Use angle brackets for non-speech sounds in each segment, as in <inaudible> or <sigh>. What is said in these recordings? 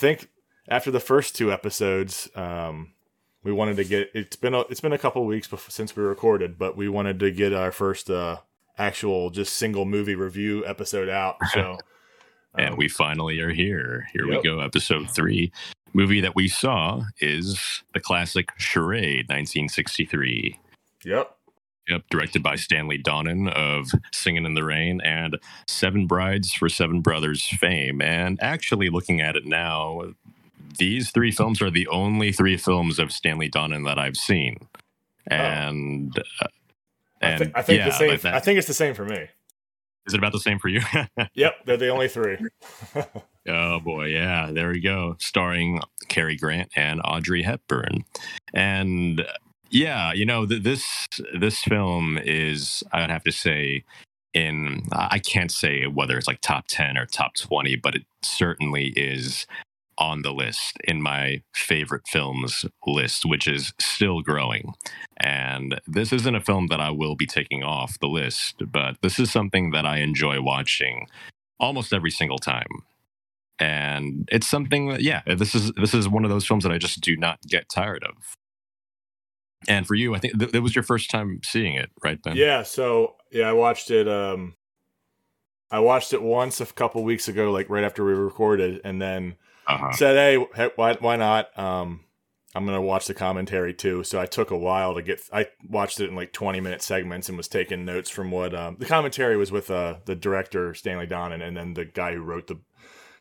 think after the first two episodes, um, we wanted to get it's been a, it's been a couple weeks before, since we recorded, but we wanted to get our first uh, actual just single movie review episode out. <laughs> So, and um, we finally are here. Here Yep. we go, episode three. Movie that we saw is the classic Charade, 1963. yep, Yep, directed by Stanley Donen of Singing in the Rain and Seven Brides for Seven Brothers fame. And actually, looking at it now, these three films are the only three films of Stanley Donen that I've seen. And, uh, I, and I think yeah, the same. like I think it's the same for me. is it about the same for you? <laughs> Yep, they're the only three. <laughs> Oh boy, yeah, there we go. Starring Cary Grant and Audrey Hepburn, and yeah, you know th- this this film is I would have to say in I can't say whether it's like top ten or top twenty, but it certainly is on the list in my favorite films list, which is still growing. And this isn't a film that I will be taking off the list, but this is something that I enjoy watching almost every single time and it's something that yeah this is this is one of those films that i just do not get tired of and for you i think th- that was your first time seeing it right ben Yeah, so yeah, I watched it. Um, I watched it once a couple weeks ago, like right after we recorded, and then uh-huh. said, "Hey, he- why why not? Um, I'm gonna watch the commentary too." So I took a while to get. I watched it in like 20 minute segments and was taking notes from what um, the commentary was with uh, the director Stanley Donen and then the guy who wrote the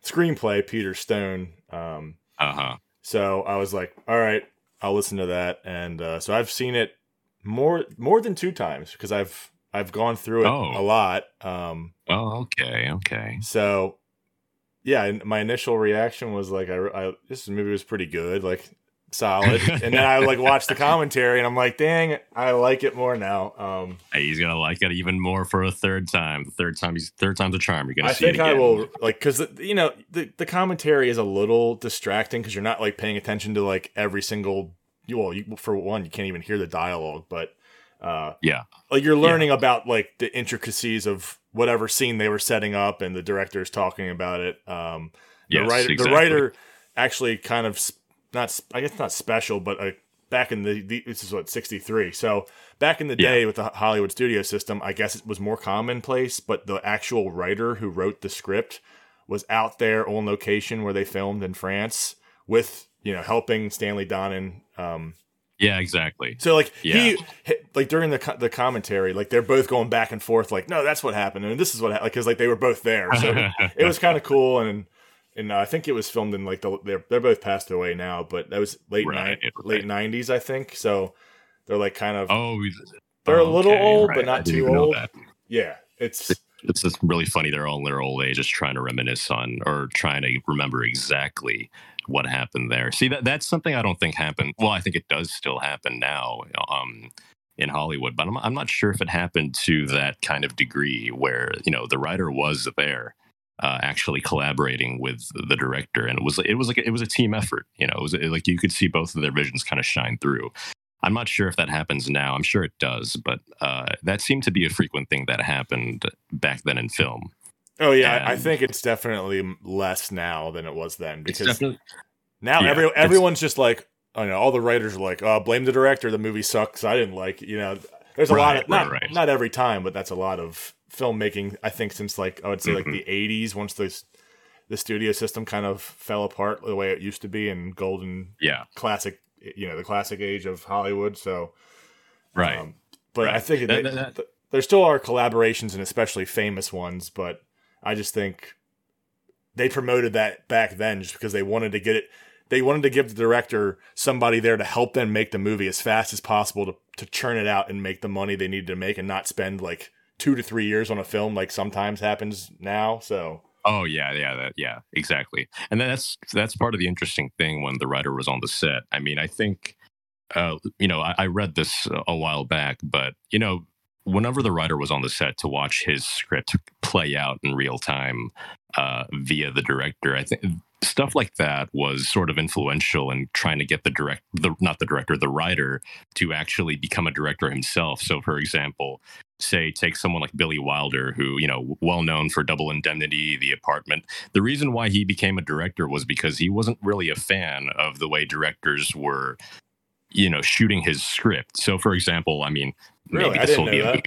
screenplay Peter Stone. Um, uh-huh so I was like, "All right, I'll listen to that." And uh, so I've seen it more more than two times because I've I've gone through it Oh. a lot. Um, well okay okay so yeah, my initial reaction was like, I, I this movie was pretty good, like solid. <laughs> and then I like watched the commentary, and I'm like, dang, I like it more now. Um, Hey, he's gonna like it even more for a third time the third time he's third time's a charm you're gonna I see think it I again will like because you know the the commentary is a little distracting because you're not like paying attention to like every single. Well, you, for one, you can't even hear the dialogue, but uh, yeah like you're learning about like the intricacies of whatever scene they were setting up and the director's talking about it um the Yes, writer exactly. the writer actually kind of s- not i guess not special but uh, back in the, the this is what 63 so back in the Yeah. day with the hollywood studio system i guess it was more commonplace but the actual writer who wrote the script was out there on location where they filmed in france with you know helping stanley donen um yeah exactly so like Yeah. he, like during the the commentary, like they're both going back and forth, like no, that's what happened, and this is what because like they were both there, so <laughs> it was kind of cool, and and I think it was filmed in like the they're they're both passed away now, but that was late Right, ni- late nineties, I think. So they're like kind of oh they're a little old, right. but not too old. Yeah, it's it's just really funny. They're all in their old age, just trying to reminisce on or trying to remember exactly what happened there. See, that that's something I don't think happened. Well, I think it does still happen now um, in Hollywood, but I'm, I'm not sure if it happened to that kind of degree where you know the writer was there. Uh, actually collaborating with the director, and it was it was like it was a team effort. You know, it was like you could see both of their visions kind of shine through. I'm not sure if that happens now. I'm sure it does, but uh, that seemed to be a frequent thing that happened back then in film. oh yeah, I- I think it's definitely less now than it was then because now Yeah, every everyone's just like I know all the writers are like, oh, blame the director. The movie sucks. I didn't like. You know, there's a lot of not right, right. not every time, but that's a lot of filmmaking. I think since like I would say like Mhm. the '80s, once the the studio system kind of fell apart the way it used to be in golden yeah, classic, you know, the classic age of Hollywood. So, right. um, but I think That- they- that- th- there still are collaborations and especially famous ones, but I just think they promoted that back then just because they wanted to get it. They wanted to give the director somebody there to help them make the movie as fast as possible to, to churn it out and make the money they needed to make and not spend like two to three years on a film like sometimes happens now. So oh yeah, yeah, that, yeah, exactly. And that's that's part of the interesting thing when the writer was on the set. I mean, I think, uh, you know, I, I read this a while back, but you know, whenever the writer was on the set to watch his script play out in real time uh, via the director, I think stuff like that was sort of influential in trying to get the direct the not the director the writer to actually become a director himself so for example say take someone like billy wilder who you know well known for double indemnity the apartment the reason why he became a director was because he wasn't really a fan of the way directors were you know shooting his script so for example i mean Really? maybe I this will be a movie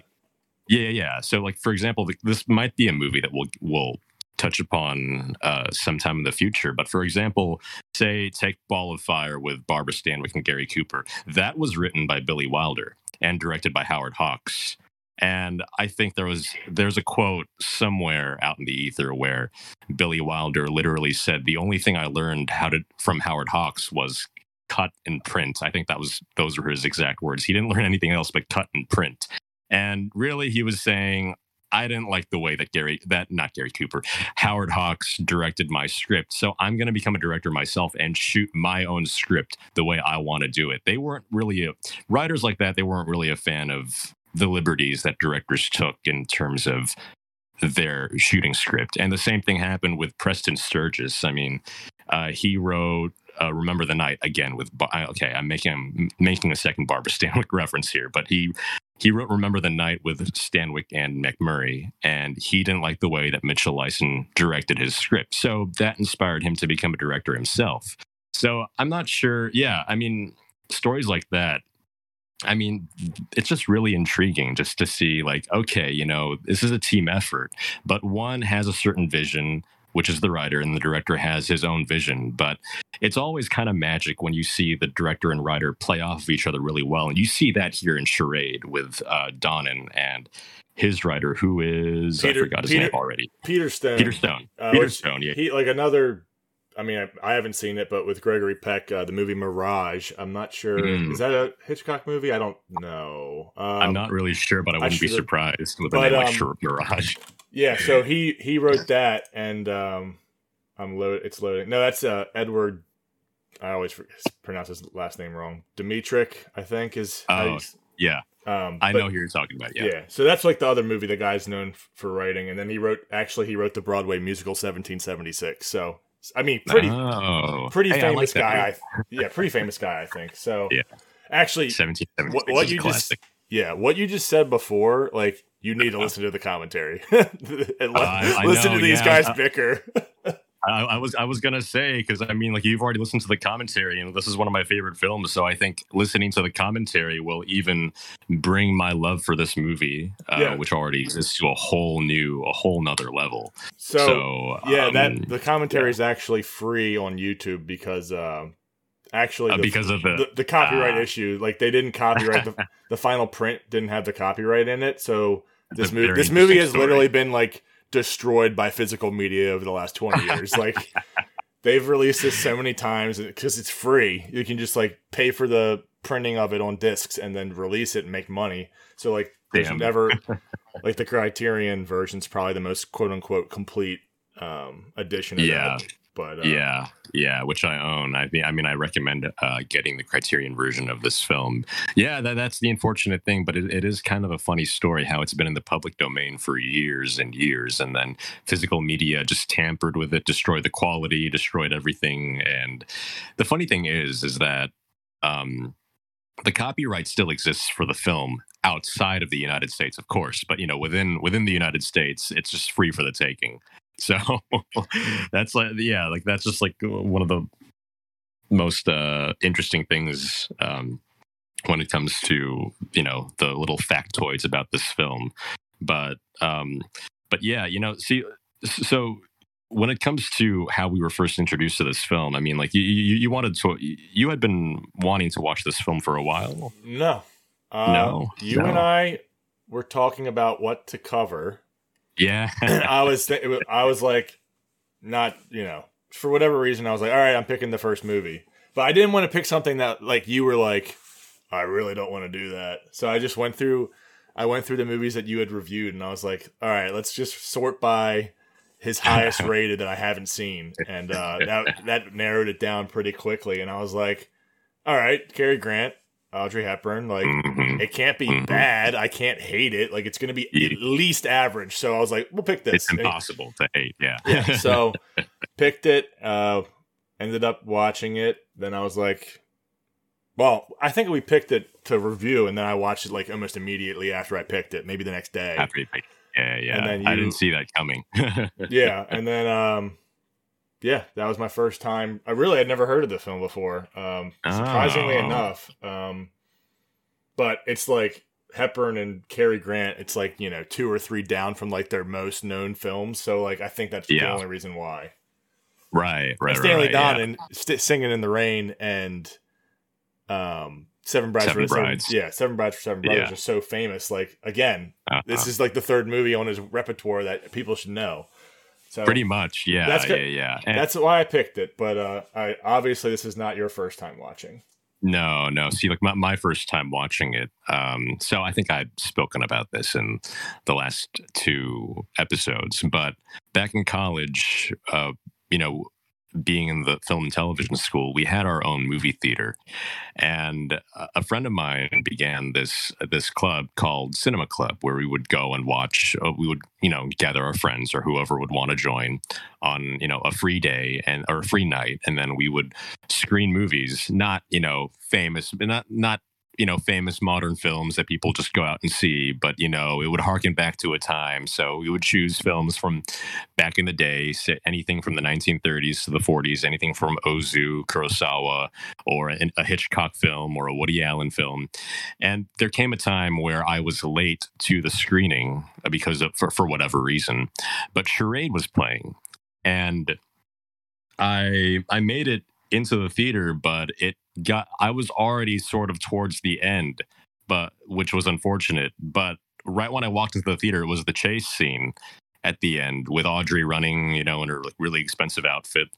yeah, yeah. So, like for example, this might be a movie that we'll will touch upon uh, sometime in the future. But for example, say take Ball of Fire with Barbara Stanwyck and Gary Cooper. That was written by Billy Wilder and directed by Howard Hawks. And I think there was there's a quote somewhere out in the ether where Billy Wilder literally said, "The only thing I learned how to from Howard Hawks was." cut and print i think that was those were his exact words he didn't learn anything else but cut and print and really, he was saying, I didn't like the way that Gary, that not Gary Cooper, Howard Hawks directed my script. So I'm going to become a director myself and shoot my own script the way I want to do it. They weren't really a, writers like that. They weren't really a fan of the liberties that directors took in terms of their shooting script. And the same thing happened with Preston Sturges. I mean, uh, he wrote uh, "Remember the Night" again with. Okay, I'm making I'm making a second Barbara <laughs> Stanwyck reference here, but he he wrote "Remember the Night" with Stanwyck and MacMurray, and he didn't like the way that Mitchell Leisen directed his script, so that inspired him to become a director himself. So I'm not sure. Yeah, I mean, stories like that. I mean, it's just really intriguing just to see, like, okay, you know, this is a team effort, but one has a certain vision, which is the writer, and the director has his own vision. But it's always kind of magic when you see the director and writer play off of each other really well. And you see that here in Charade with uh, Donen and his writer, who is, Peter- I forgot his Peter- name already. Peter Stone. Peter Stone. Uh, Peter Stone, yeah. He like another. I mean, I, I haven't seen it, but with Gregory Peck, uh, the movie Mirage. I'm not sure. Mm. Is that a Hitchcock movie? I don't know. Um, I'm not really sure, but I I wouldn't be surprised with a name um, Mirage. Yeah, <laughs> so he he wrote that, and um, I'm load. It's loading. No, that's uh, Edward. I always pronounce his last name wrong. Dmytryk, I think, is. Oh, Yeah, um, I but- know who you're talking about. Yeah. Yeah. so that's like the other movie the guy's known f- for writing, and then he wrote. Actually, he wrote the Broadway musical 1776. So I mean, pretty oh, pretty Hey, I like famous guy. I, yeah, pretty famous guy. I think so. Yeah. Actually, 1776 what, what is you classic. just yeah, what you just said before, like you need to listen to the commentary <laughs> and li- I- I listen know, to these yeah. guys Uh, bicker. <laughs> I, I was I was gonna say because I mean like you've already listened to the commentary and this is one of my favorite films so I think listening to the commentary will even bring my love for this movie uh, Yeah. which already exists to a whole new a whole nother level. So, So, yeah, um, that the commentary is actually free on YouTube because um, actually uh, because of the, the, the copyright Ah. issue, like they didn't copyright the <laughs> the final print didn't have the copyright in it, so this movie this movie has story. literally been like destroyed by physical media over the last 20 years <laughs> like they've released this so many times because it's free you can just like pay for the printing of it on discs and then release it and make money so like there's Damn. never <laughs> like the criterion version is probably the most quote unquote complete um edition of Yeah. that. But uh, yeah yeah which I own I mean I mean I recommend uh, getting the Criterion version of this film. Yeah, that, that's the unfortunate thing, but it, it is kind of a funny story how it's been in the public domain for years and years, and then physical media just tampered with it, destroyed the quality, destroyed everything. And the funny thing is, is that um, the copyright still exists for the film outside of the United States, of course, but you know within within the United States, it's just free for the taking. So <laughs> that's like yeah, like that's just like one of the most uh, interesting things um, when it comes to you know the little factoids about this film. But um, but yeah, you know, see, so when it comes to how we were first introduced to this film, I mean, like you you, you wanted to you had been wanting to watch this film for a while. no uh, No, you no. and i were talking about what to cover Yeah, <laughs> I was th- I was like, not you know, for whatever reason, I was like, all right, I'm picking the first movie, but I didn't want to pick something that like you were like, I really don't want to do that. So I just went through, I went through the movies that you had reviewed, and I was like, all right, let's just sort by his highest <laughs> rated that I haven't seen, and uh, that that narrowed it down pretty quickly. And I was like, all right, Cary Grant, Audrey Hepburn, like Mhm. it can't be Mhm. bad. I can't hate it. Like it's going to be Yeah. at least average. So I was like, we'll pick this. it's <laughs> impossible to hate. Yeah, Yeah. So <laughs> picked it. Uh, ended up watching it. Then I was like, well, I think we picked it to review, and then I watched it like almost immediately after I picked it, maybe the next day. After you picked, yeah, yeah. And then I you- didn't see that coming. <laughs> yeah, and then um, yeah, that was my first time. I really had never heard of the film before. Um, surprisingly Oh. enough, um, but it's like Hepburn and Cary Grant. It's like you know two or three down from like their most known films. So like I think that's the only reason why. right, right, Stanley right, Donen st- singing in the rain and um Seven Brides Seven for Brides. Seven, yeah, Seven Brides for Seven Brothers Yeah. are so famous. Like again, this Uh-huh. is like the third movie on his repertoire that people should know. So pretty much, yeah, That's yeah, good. yeah. And- that's why I picked it. But uh I obviously this is not your first time watching. No, no. See, like my, my first time watching it. Um, so I think I'd spoken about this in the last two episodes. But back in college, uh, you know, being in the film and television school, we had our own movie theater, and a- friend of mine began this this club called Cinema Club, where we would go and watch. Uh, we would, you know, gather our friends or whoever would want to join on, you know, a free day and or a free night, and then we would screen movies, not you know famous, but not not you know famous modern films that people just go out and see, but you know it would harken back to a time. So we would choose films from back in the day, anything from the 1930s to the 40s, anything from Ozu, Kurosawa, or an, a Hitchcock film or a Woody Allen film. And there came a time where I was late to the screening because of for for whatever reason, but Charade was playing, and I I made it into the theater, but it got I was already sort of towards the end, but which was unfortunate. But right when I walked into the theater, it was the chase scene at the end with Audrey running, you know, in her like really expensive outfit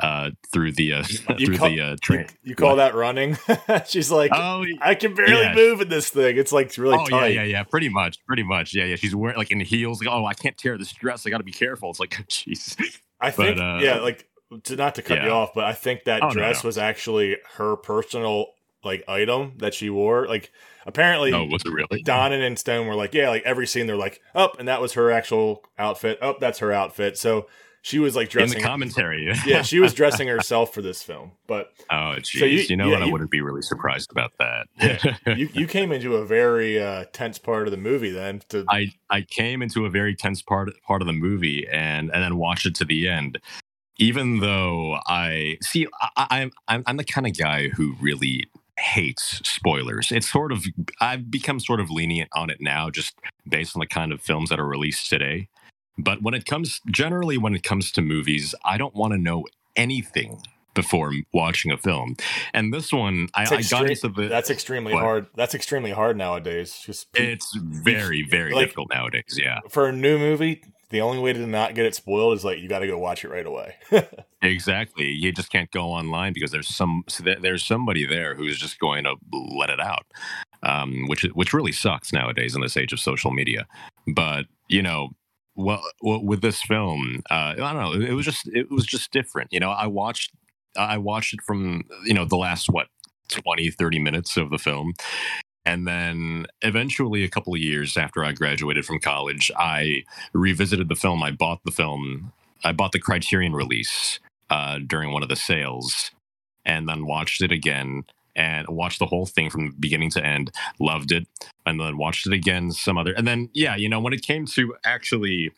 uh through the uh <laughs> through call- the uh You, train. you call that running? <laughs> She's like, Oh, I can barely yes. move in this thing. It's like really oh tight. yeah, yeah. Pretty much, pretty much. Yeah, yeah. She's wearing like in heels. Like, oh, I can't tear this dress. I got to be careful. It's like, <laughs> jeez. I think, uh, yeah, like to not to cut you off, but I think that Oh, dress no. was actually her personal like item that she wore. Like apparently, Oh, was it really? Donen and Stone were like, yeah, like every scene they're like, up, and that was her actual outfit. Up, that's her outfit. So she was like in dressing. the commentary. <laughs> yeah, she was dressing herself for this film. But Oh, jeez. So you, you- know yeah, what? I you- wouldn't be really surprised about that. <laughs> you you came into a very uh, tense part of the movie then. To I I came into a very tense part part of the movie and and then watched it to the end. Even though I see, I, I'm I'm I'm the kind of guy who really hates spoilers. It's sort of I've become sort of lenient on it now, just based on the kind of films that are released today. But when it comes, generally, when it comes to movies, I don't want to know anything before watching a film. And this one, I, It's I got into the. that's extremely What? hard. That's extremely hard nowadays. Just it's very, very like- difficult nowadays. Yeah. for a new movie, the only way to not get it spoiled is like you got to go watch it right away. <laughs> Exactly. You just can't go online because there's some so there- there's somebody there who's just going to let it out, um, which which really sucks nowadays in this age of social media. But you know, well, well with this film, uh, I don't know. It was just it was just different. You know, I watched I watched it from you know the last what 20 30 minutes of the film and then eventually a couple of years after i graduated from college i revisited the film. I bought the film. I bought the criterion release uh, during one of the sales and then watched it again and watched the whole thing from beginning to end. Loved it and then watched it again some other and then yeah you know when it came to actually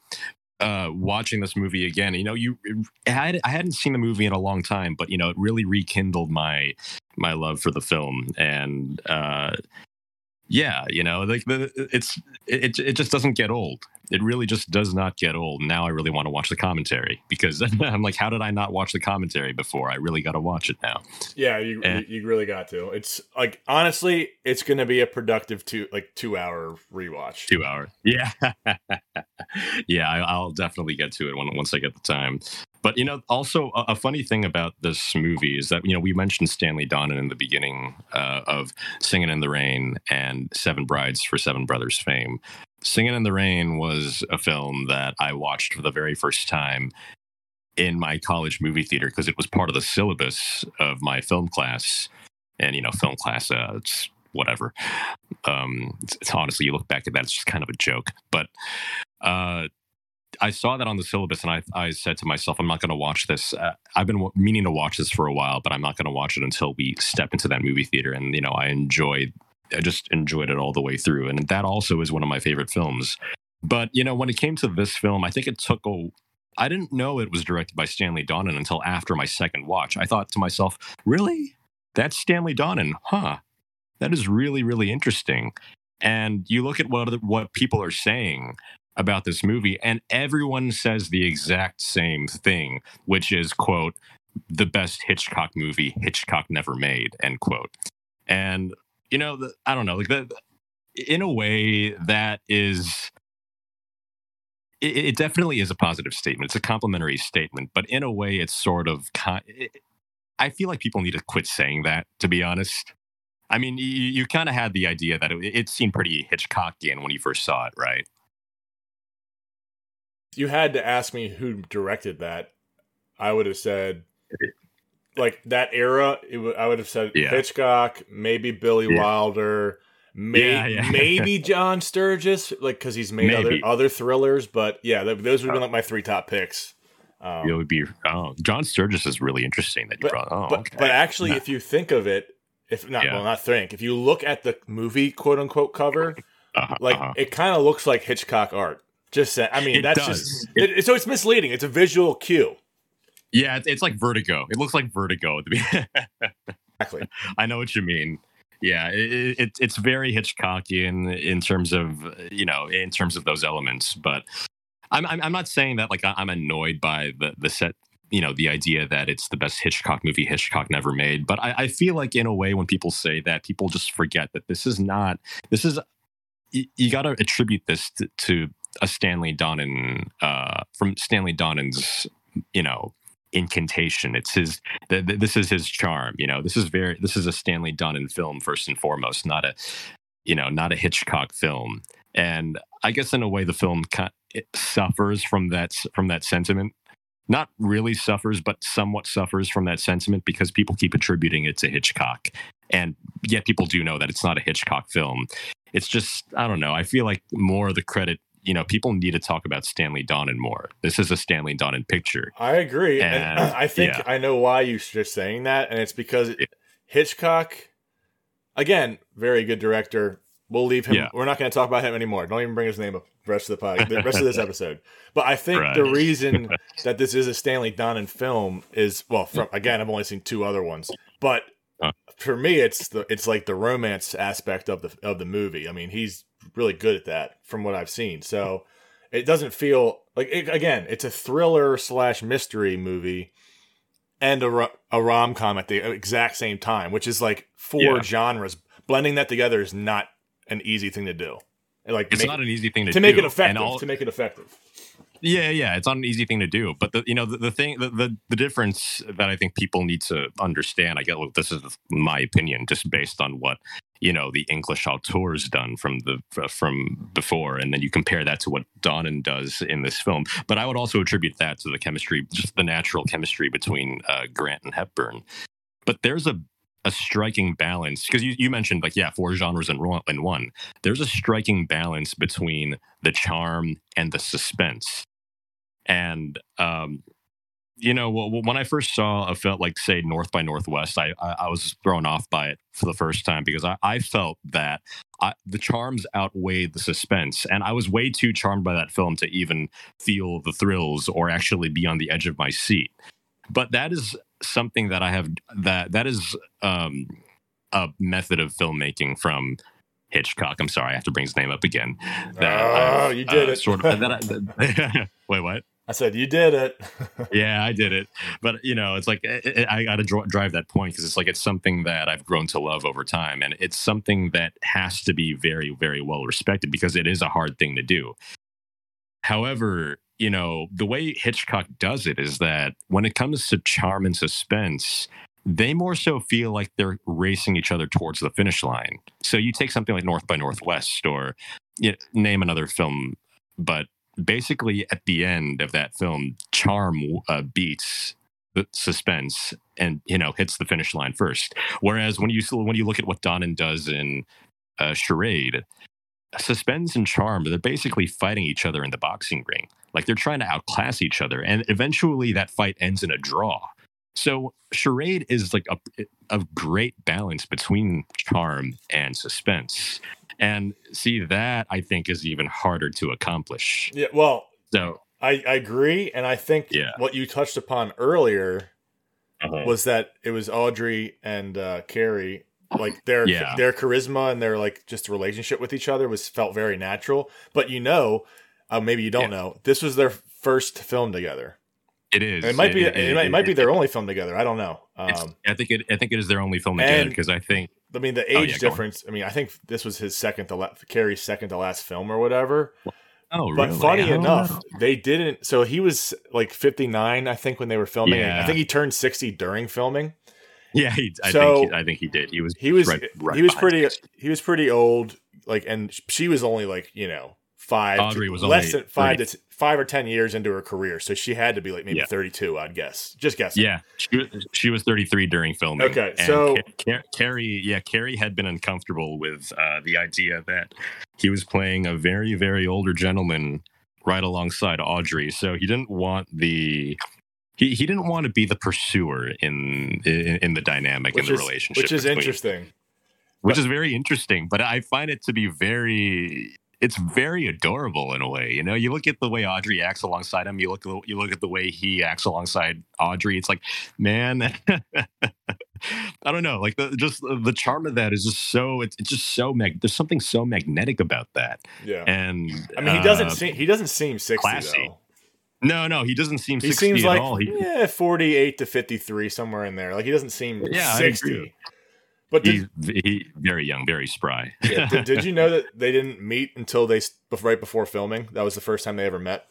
uh watching this movie again you know you had, I hadn't seen the movie in a long time but you know it really rekindled my my love for the film. And uh yeah you know like it's it, it just doesn't get old. It really just does not get old. Now i really want to watch the commentary because <laughs> i'm like how did i not watch the commentary before? I really got to watch it now. Yeah, you, And- you really got to. It's like honestly, it's going to be a productive two like two hour rewatch. two hours <laughs> yeah. <laughs> Yeah I, i'll definitely get to it when, once i get the time but you know also a, a funny thing about this movie is that you know we mentioned stanley donen in the beginning uh, of singing in the rain and seven brides for seven brothers fame. Singing in the rain was a film that i watched for the very first time in my college movie theater because it was part of the syllabus of my film class. And you know film class uh, it's whatever. Um it's, it's honestly you look back at that it's just kind of a joke. But uh I saw that on the syllabus and I, I said to myself, I'm not going to watch this. Uh, I've been w- meaning to watch this for a while, but I'm not going to watch it until we step into that movie theater. And, you know, I enjoyed, I just enjoyed it all the way through. And that also is one of my favorite films. But, you know, when it came to this film, I think it took a, I didn't know it was directed by Stanley Donen until after my second watch. I thought to myself, really? That's Stanley Donen, huh? That is really, really interesting. And you look at what what people are saying about this movie, and everyone says the exact same thing, which is quote the best Hitchcock movie Hitchcock never made end quote. And you know, the, I don't know, like the, in a way that is. It, it definitely is a positive statement. It's a complimentary statement, but in a way, it's sort of. I feel like people need to quit saying that. To be honest, I mean, you, you kind of had the idea that it, it seemed pretty Hitchcockian when you first saw it, right? You had to ask me who directed that. I would have said, like that era. W- I would have said yeah. Hitchcock, maybe Billy yeah. Wilder, may- yeah, yeah. <laughs> maybe John Sturges, like because he's made maybe. other other thrillers. But yeah, th- those would have been like my three top picks. Um, it would be oh, John Sturges is really interesting that you but, brought. Oh, but, okay. but actually, if you think of it, if not, well, not think. If you look at the movie quote unquote cover, <laughs> uh-huh, like uh-huh. it kind of looks like Hitchcock art. Just say, I mean, it that's does. just it, so it's misleading. It's a visual cue. Yeah, it's, it's like Vertigo. It looks like Vertigo. <laughs> exactly. I know what you mean. Yeah, it, it, it's very Hitchcockian in terms of you know in terms of those elements, but I'm I'm, I'm not saying that like I'm annoyed by the the set you know the idea that it's the best Hitchcock movie Hitchcock never made. But I, I feel like in a way when people say that, people just forget that this is not. This is you, you got to attribute this to, to, a Stanley Donen uh, from Stanley Donen's you know incantation. It's his. The, the, this is his charm. You know, this is very. This is a Stanley Donen film first and foremost, not a you know not a Hitchcock film. And I guess in a way the film suffers from that from that sentiment not really suffers, but somewhat suffers from that sentiment because people keep attributing it to Hitchcock. And yet people do know that it's not a Hitchcock film. It's just, I don't know. I feel like more of the credit, you know, people need to talk about Stanley Donen more. This is a Stanley Donen picture. I agree. And, and I think yeah. I know why you're just saying that. And it's because Hitchcock, again, very good director, We'll leave him. Yeah. We're not going to talk about him anymore. Don't even bring his name up the rest of the podcast, the rest of this <laughs> episode. But I think right. the reason <laughs> that this is a Stanley Donen film is well, from mm-hmm. again, I've only seen two other ones, but huh. for me, it's the it's like the romance aspect of the of the movie. I mean, he's really good at that from what I've seen. So it doesn't feel like it, again, it's a thriller slash mystery movie and a, a rom com at the exact same time, which is like four yeah. genres. Blending that together is not an easy thing to do. Like it's not an easy thing to, to make it effective. All, to make it effective. Yeah, yeah, it's not an easy thing to do. But the you know the, the thing the, the, the difference that I think people need to understand. I get look, this is my opinion, just based on what you know the English auteur's done from the from before, and then you compare that to what Donen does in this film. But I would also attribute that to the chemistry, just the natural chemistry between uh, Grant and Hepburn. But there's a a striking balance because you, you mentioned like yeah four genres in, in one there's a striking balance between the charm and the suspense and um you know when i first saw a felt like say north by northwest I, I, I was thrown off by it for the first time because i, I felt that I, the charms outweighed the suspense and i was way too charmed by that film to even feel the thrills or actually be on the edge of my seat but that is something that I have that that is um, a method of filmmaking from Hitchcock. I'm sorry, I have to bring his name up again. That oh, I've, you did uh, it. Sort of. that I, <laughs> wait, what? I said you did it. <laughs> yeah, I did it. But you know, it's like it, it, I got to dr- drive that point because it's like it's something that I've grown to love over time, and it's something that has to be very, very well respected because it is a hard thing to do. However, you know, the way Hitchcock does it is that when it comes to charm and suspense, they more so feel like they're racing each other towards the finish line. So you take something like North by Northwest or you know, name another film, but basically at the end of that film, charm uh, beats the suspense and you know hits the finish line first. Whereas when you when you look at what Donen does in uh, Charade, Suspense and Charm, they're basically fighting each other in the boxing ring. Like they're trying to outclass each other. And eventually that fight ends in a draw. So Charade is like a, a great balance between charm and suspense. And see, that I think is even harder to accomplish. Yeah, well, so I, I agree. And I think Yeah. what you touched upon earlier uh, was that it was Audrey and uh, Cary. Like <laughs> their Yeah. their charisma and their like just relationship with each other was felt very natural. But you know, uh, maybe you don't Yeah. know, this was their first film together. it is. It might be it, might, it might be their only film together. I don't know. Um, I think it. I think it is their only film together because I think I mean, the Oh, age yeah, difference. I mean, I think this was his second to last, Cary's second to last film or whatever. Oh, really? But really? funny enough, know. they didn't. So he was like 59, I think, when they were filming. Yeah. I think he turned 60 during filming. yeah, he, I So- think he, I think he did. He was He was right, right he was pretty he was pretty old. Like, and she was only like you know five, Audrey to- was less only than five to t- five or ten years into her career, so she had to be like maybe Yeah. 32. I'd guess, just guessing. Yeah, she, was- she was 33 during filming. Okay, And so- Ca- Ca- Cary, yeah, Cary had been uncomfortable with uh, the idea that he was playing a very, very older gentleman right alongside Audrey. So he didn't want the he, he didn't want to be the pursuer in in, in the dynamic which in the is relationship, which is between- interesting. which is very interesting. But I find it to be very it's very adorable in a way. You know, you look at the way Audrey acts alongside him. You look you look at the way he acts alongside Audrey. It's like, man, <laughs> I don't know. Like the just the charm of that is just so it's, it's just so mag. There's something so magnetic about that. Yeah, And I mean, he doesn't uh, seem he doesn't seem 60 classy. though. No, no, he doesn't seem. He 60 seems like all. He, yeah, 48 to 53 somewhere in there. Like he doesn't seem Yeah, I agree. 60. But did, he's he, very young, very spry. yeah, did, <laughs> did you know that they didn't meet until they right before filming? That was the first time they ever met.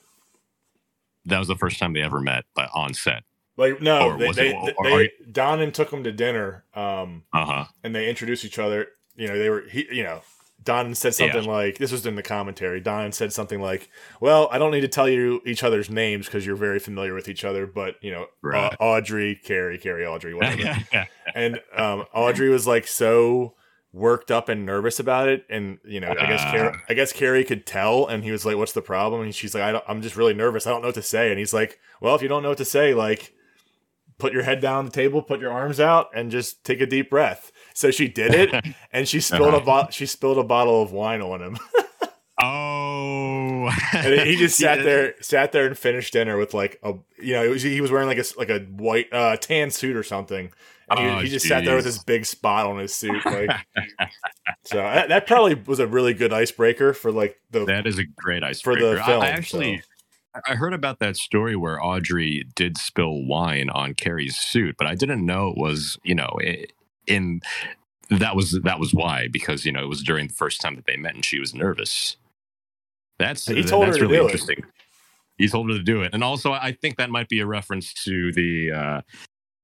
that was the first time they ever met, but on set. Like no, they, they, it- they, or- Don took them to dinner, um, Uh huh. and they introduced each other. You know, they were he, you know, Don said something like this was in the commentary. Don said something like, "Well, I don't need to tell you each other's names because you're very familiar with each other, but you know, Right. uh, Audrey, Cary, Cary, Audrey, <laughs> whatever." and um, Audrey was like so worked up and nervous about it, and you know, I guess Ah. Car- I guess Cary could tell, and he was like, "What's the problem?" And she's like, I don't, "I'm just really nervous. I don't know what to say." And he's like, "Well, if you don't know what to say, like." Put your head down on the table, put your arms out, and just take a deep breath. So she did it, <laughs> and she spilled a bo- she spilled a bottle of wine on him, <laughs> oh, and he <laughs> just sat there, sat there, and finished dinner with like a, you know, it was, he was wearing like a like a white uh, tan suit or something, and he, Oh, he just sat there with this big spot on his suit, like. so that, that probably was a really good icebreaker for like the That is a great For icebreaker. the film, I, actually, so. I heard about that story where Audrey did spill wine on Cary's suit, but I didn't know it was, you know, i- in that was that was why because you know it was during the first time that they met and she was nervous. That's He told her that's to really do it. interesting. He told her to do it, and also I think that might be a reference to the. Uh,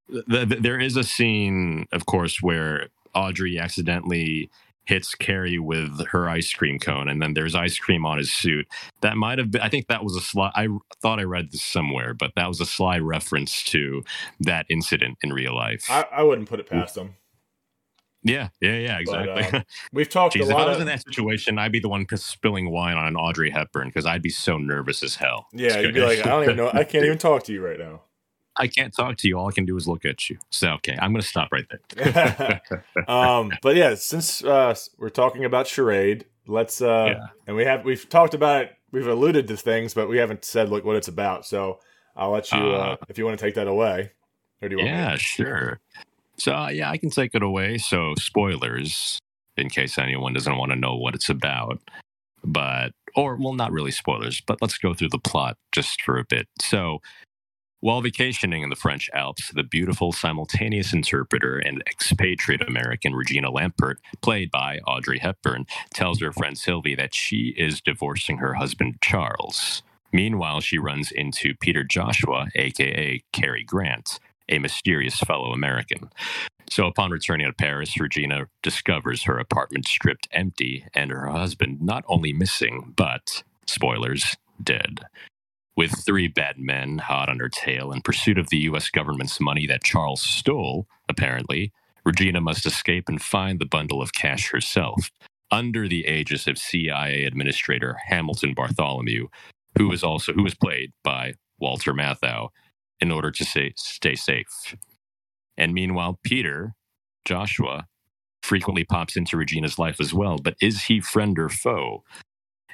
the, the there is a scene, of course, where Audrey accidentally hits Cary with her ice cream cone, and then there's ice cream on his suit. That might have been. I think that was a sly. I thought I read this somewhere, but that was a sly reference to that incident in real life. I, I wouldn't put it past him. Yeah, yeah, yeah, But, exactly. uh, <laughs> We've talked Jeez, a if I was of in that situation, I'd be the one spilling wine on an Audrey Hepburn because I'd be so nervous as hell. <laughs> yeah. You'd be like, I don't even know. I can't even <laughs> talk to you right now. I can't talk to you. All I can do is look at you. So okay, I'm going to stop right there. um, but yeah, since uh, we're talking about charade, let's uh, Yeah. and we have we've talked about it. We've alluded to things, but we haven't said like what it's about. So I'll let you uh, Uh, if you want to take that away, or do you want? me Yeah, sure. So uh, yeah, I can take it away. So spoilers, in case anyone doesn't want to know what it's about, but or well, not really spoilers, but let's go through the plot just for a bit. So. While vacationing in the French Alps, the beautiful simultaneous interpreter and expatriate American Regina Lampert, played by Audrey Hepburn, tells her friend Sylvie that she is divorcing her husband Charles. Meanwhile, she runs into Peter Joshua, aka Cary Grant, a mysterious fellow American. So, upon returning to Paris, Regina discovers her apartment stripped empty and her husband not only missing, but, spoilers, dead. With three bad men hot on her tail in pursuit of the U.S. government's money that Charles stole, apparently, Regina must escape and find the bundle of cash herself. under the aegis of CIA Administrator Hamilton Bartholomew, who was also who was played by Walter Matthau, in order to say, stay safe. And meanwhile, Peter, Joshua, frequently pops into Regina's life as well. But is he friend or foe?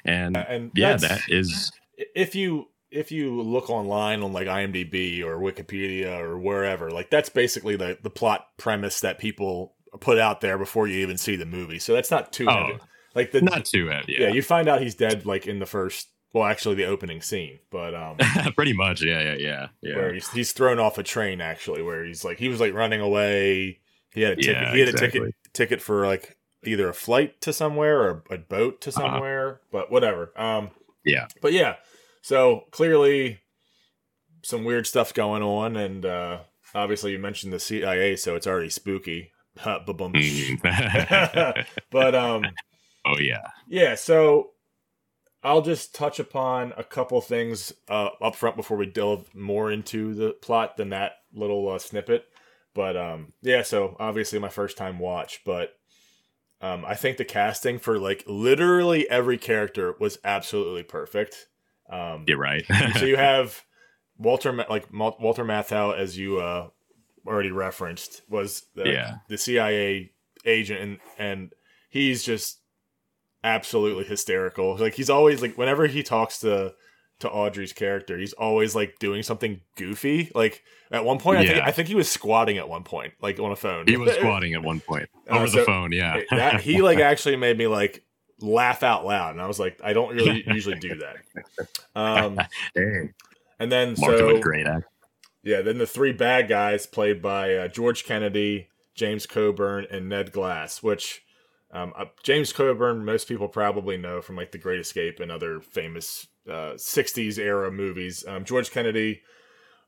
And, and yeah, that is if you if you look online on like IMDb or Wikipedia or wherever, like that's basically the the plot premise that people put out there before you even see the movie. So that's not too Oh. heavy. like the not too heavy. yeah. Yeah, you find out he's dead like in the first well actually the opening scene, but um <laughs> pretty much. Yeah, yeah, yeah, yeah. where he's he's thrown off a train actually where he's like he was like running away. He had a ticket Yeah, he had a ticket ticket for like either a flight to somewhere or a boat to Uh-huh. somewhere, but whatever. Um Yeah. But yeah, so clearly some weird stuff going on, and uh, obviously you mentioned the CIA, so it's already spooky. <laughs> Mm. <laughs> but um, oh yeah. yeah, so I'll just touch upon a couple things uh, up front before we delve more into the plot than that little uh, snippet. But um, yeah, so obviously my first time watch, but um, I think the casting for like literally every character was absolutely perfect. Um, You're right. <laughs> so you <laughs> have Walter, like Walter Matthau, as you uh, already referenced, was the, Yeah. the CIA agent, and and he's just absolutely hysterical. Like he's always like whenever he talks to to Audrey's character, he's always like doing something goofy. Like at one point, I think I think he was squatting at one point, like on a phone. he was <laughs> squatting at one point Uh, over so the phone. Yeah. that he <laughs> like actually made me like laugh out loud, and I was like, I don't really <laughs> usually do that. Um, Dang. and then Mark so great act. Yeah, then the three bad guys played by uh, George Kennedy, James Coburn, and Ned Glass, which um, uh, James Coburn most people probably know from like The Great Escape and other famous uh, 60s era movies. Um, George Kennedy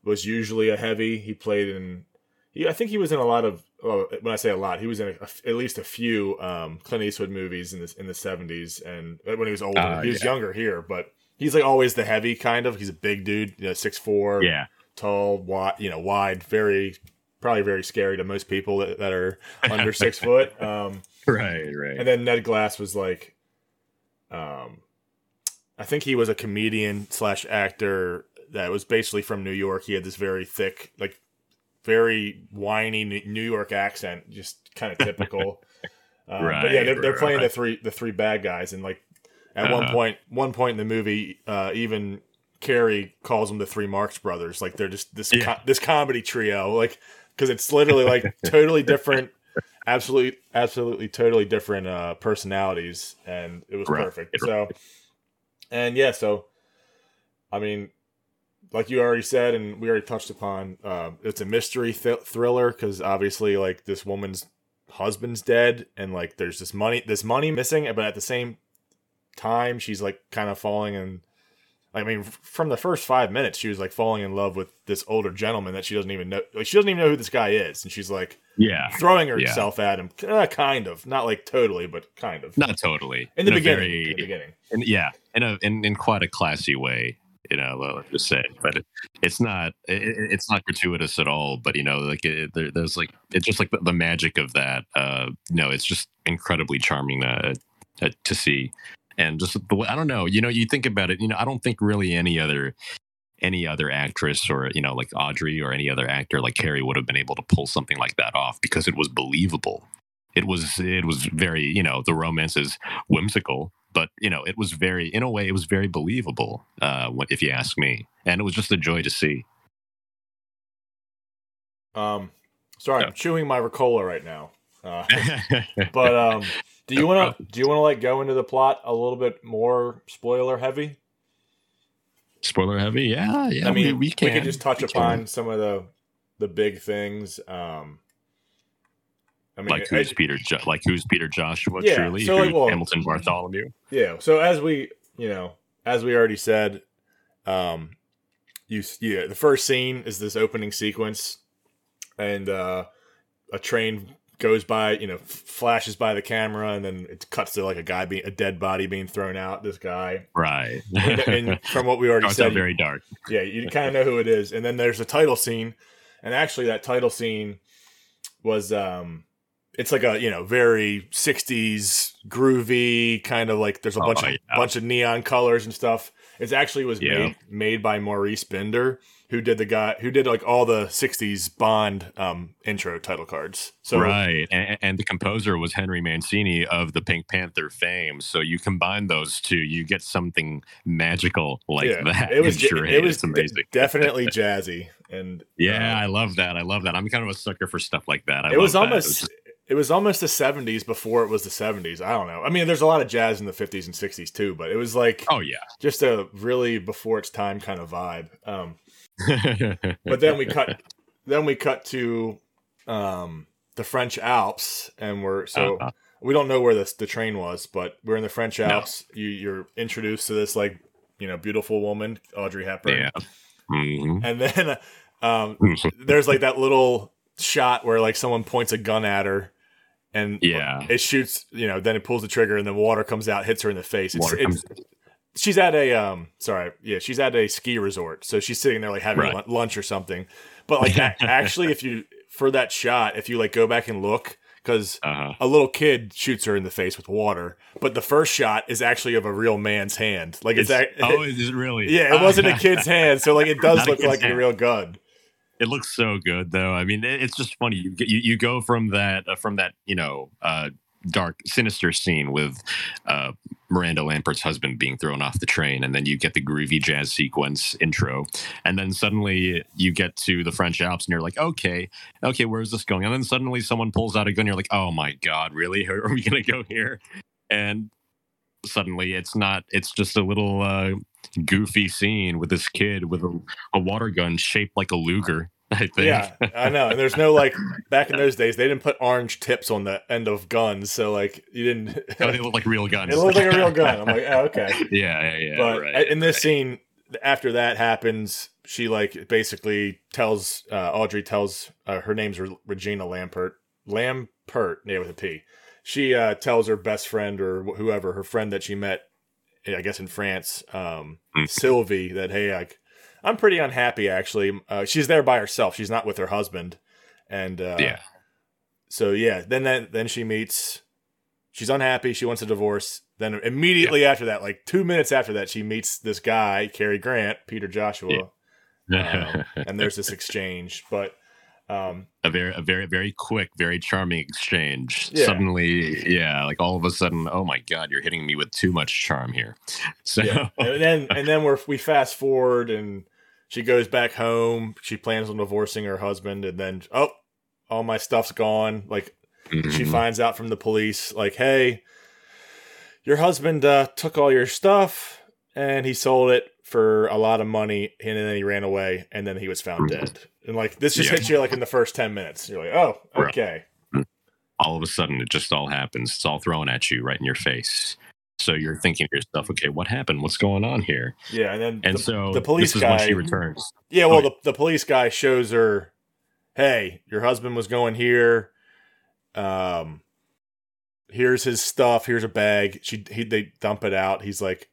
was usually a heavy. He played in, he, I think he was in a lot of, well, when I say a lot, he was in a, a- at least a few um, Clint Eastwood movies in the, in the 70s and uh, when he was older. Ah, he was yeah. younger here, but he's like always the heavy kind of. He's a big dude, you know, 6'4", Yeah. tall, wide, you know, wide, very probably very scary to most people that, that are under six foot. <laughs> Um, Right. <laughs> Right. and then Ned Glass was like, um, I think he was a comedian slash actor that was basically from New York. He had this very thick, like very whiny New York accent, just kind of <laughs> typical. Um, but yeah, they're, they're playing the three the three bad guys, and like at one Uh-huh. point, one point in the movie, uh, even Cary calls them the three Marx brothers. Like they're just this Yeah. co- this comedy trio, like because it's literally like <laughs> totally different, absolutely, absolutely, totally different uh, personalities, and it was Right, perfect. So, and yeah, so I mean, like you already said, and we already touched upon, uh, it's a mystery th- thriller because obviously, like this woman's husband's dead, and like there's this money, this money missing, but at the same time, she's like kind of falling in. I mean, from the first five minutes, she was like falling in love with this older gentleman that she doesn't even know. Like she doesn't even know who this guy is, and she's like yeah. throwing Yeah. herself at him, uh, kind of, not like totally, but kind of. Not totally. in the a beginning, very- in the beginning. in, yeah, in a in, in quite a classy way. You know, well, let's just say, but it, it's not it, it- it's not gratuitous at all. But you know, like it, there, there's like it's just like the, the magic of that. Uh, no, it's just incredibly charming uh, uh, to see, and just the way I don't know. You know, you think about it. You know, I don't think really any other any other actress or you know like Audrey or any other actor like Cary would have been able to pull something like that off because it was believable. It was it was very you know the romance is whimsical, but you know it was very in a way it was very believable. Uh, what if you ask me, and it was just a joy to see. Um, sorry, Yeah. I'm chewing my Ricola right now. Uh, <laughs> but um, do you want to do you want to like go into the plot a little bit more spoiler heavy? Spoiler heavy, yeah, yeah. I mean, we, we can could just touch we upon can. some of the the big things. Um, I mean, like who's I- Peter, jo- like who's Peter Joshua, Yeah, truly, so, like, well- Hamilton Bartholomew. yeah. So as we you know as we already said, um, you yeah the first scene is this opening sequence, and uh, a train goes by, you know, f- flashes by the camera, and then it cuts to like a guy being a dead body being thrown out. This guy, Right. and, and <laughs> from what we already Starts said, very dark. yeah, you kind of know who it is. And then there's a title scene, and actually that title scene was um it's like a you know very 60s groovy kind of like there's a Oh, bunch of yeah. bunch of neon colors and stuff it actually was Yeah. made made by maurice binder who did the guy who did like all the 60s bond um intro title cards so right, and, and the composer was Henry Mancini of the Pink Panther fame. So you combine those two, you get something magical like yeah, that. it was ja- charade. it was amazing. de- definitely jazzy and <laughs> yeah, uh, I love that. I love that. I'm kind of a sucker for stuff like that. I it was almost it was almost the 70s before it was the 70s i don't know i mean there's a lot of jazz in the 50s and 60s too but it was like Oh yeah. just a really before its time kind of vibe um <laughs> but then we cut then we cut to um the french alps and we're so Uh-huh. we don't know where this the train was but we're in the french No. alps you you're introduced to this like you know beautiful woman audrey hepburn yeah. Mhm. and then um <laughs> there's like that little shot where like someone points a gun at her and Yeah. it shoots you know then it pulls the trigger and then water comes out hits her in the face it's, it's she's at a um sorry yeah she's at a ski resort so she's sitting there like having Right. lunch or something but like <laughs> actually if you for that shot if you like go back and look because uh-huh. a little kid shoots her in the face with water but the first shot is actually of a real man's hand like it's, It's- ac- oh, <laughs> is it really? yeah it wasn't a <laughs> kid's hand so like it does Not look like a real gun It looks so good, though. I mean, it's just funny. You you, you go from that uh, from that you know uh, dark, sinister scene with uh, Miranda Lampert's husband being thrown off the train, and then you get the groovy jazz sequence intro, and then suddenly you get to the French Alps, and you're like, okay, okay, where's this going? And then suddenly someone pulls out a gun, and you're like, oh my god, really? Are we gonna go here? And suddenly it's not. It's just a little. Uh, goofy scene with this kid with a, a water gun shaped like a Luger. <laughs> I think. Yeah, I know. And there's no like back in those days they didn't put orange tips on the end of guns, so like you didn't. <laughs> Oh, they look like real <laughs> guns. it looked like a real gun. I'm like, oh, okay. yeah, yeah, yeah. but right, in this right. scene, after that happens, she like basically tells uh, Audrey tells uh, her name's Re- Regina Lampert. Lampert, yeah, with a P. She uh, tells her best friend or wh- whoever, her friend that she met, I guess in France, um, Mm. Sylvie, that hey, like, I'm pretty unhappy actually. Uh, she's there by herself. She's not with her husband, and uh, yeah, so yeah, then then then she meets. She's unhappy. She wants a divorce. Then immediately after that, like two minutes after that, she meets this guy, Cary Grant, Peter Joshua, um, <laughs> and there's this exchange. But um, a very, a very, very quick, very charming exchange. Yeah. Suddenly, yeah, like all of a sudden, oh my god, you're hitting me with too much charm here. <laughs> So, yeah, and then and then we're we fast forward, and she goes back home. She plans on divorcing her husband, and then oh, all my stuff's gone. Like she mhm. finds out from the police like hey your husband uh, took all your stuff and he sold it for a lot of money and then he ran away and then he was found dead and like this just Yeah. hits you like in the first 10 minutes you're like oh okay all of a sudden, it just all happens. It's all thrown at you right in your face. So you're thinking to yourself, okay, what happened? What's going on here? yeah and then And the, so the police this is when guy she returns. yeah well Oh, the, the police guy shows her hey your husband was going here um here's his stuff here's a bag she he, they dump it out he's like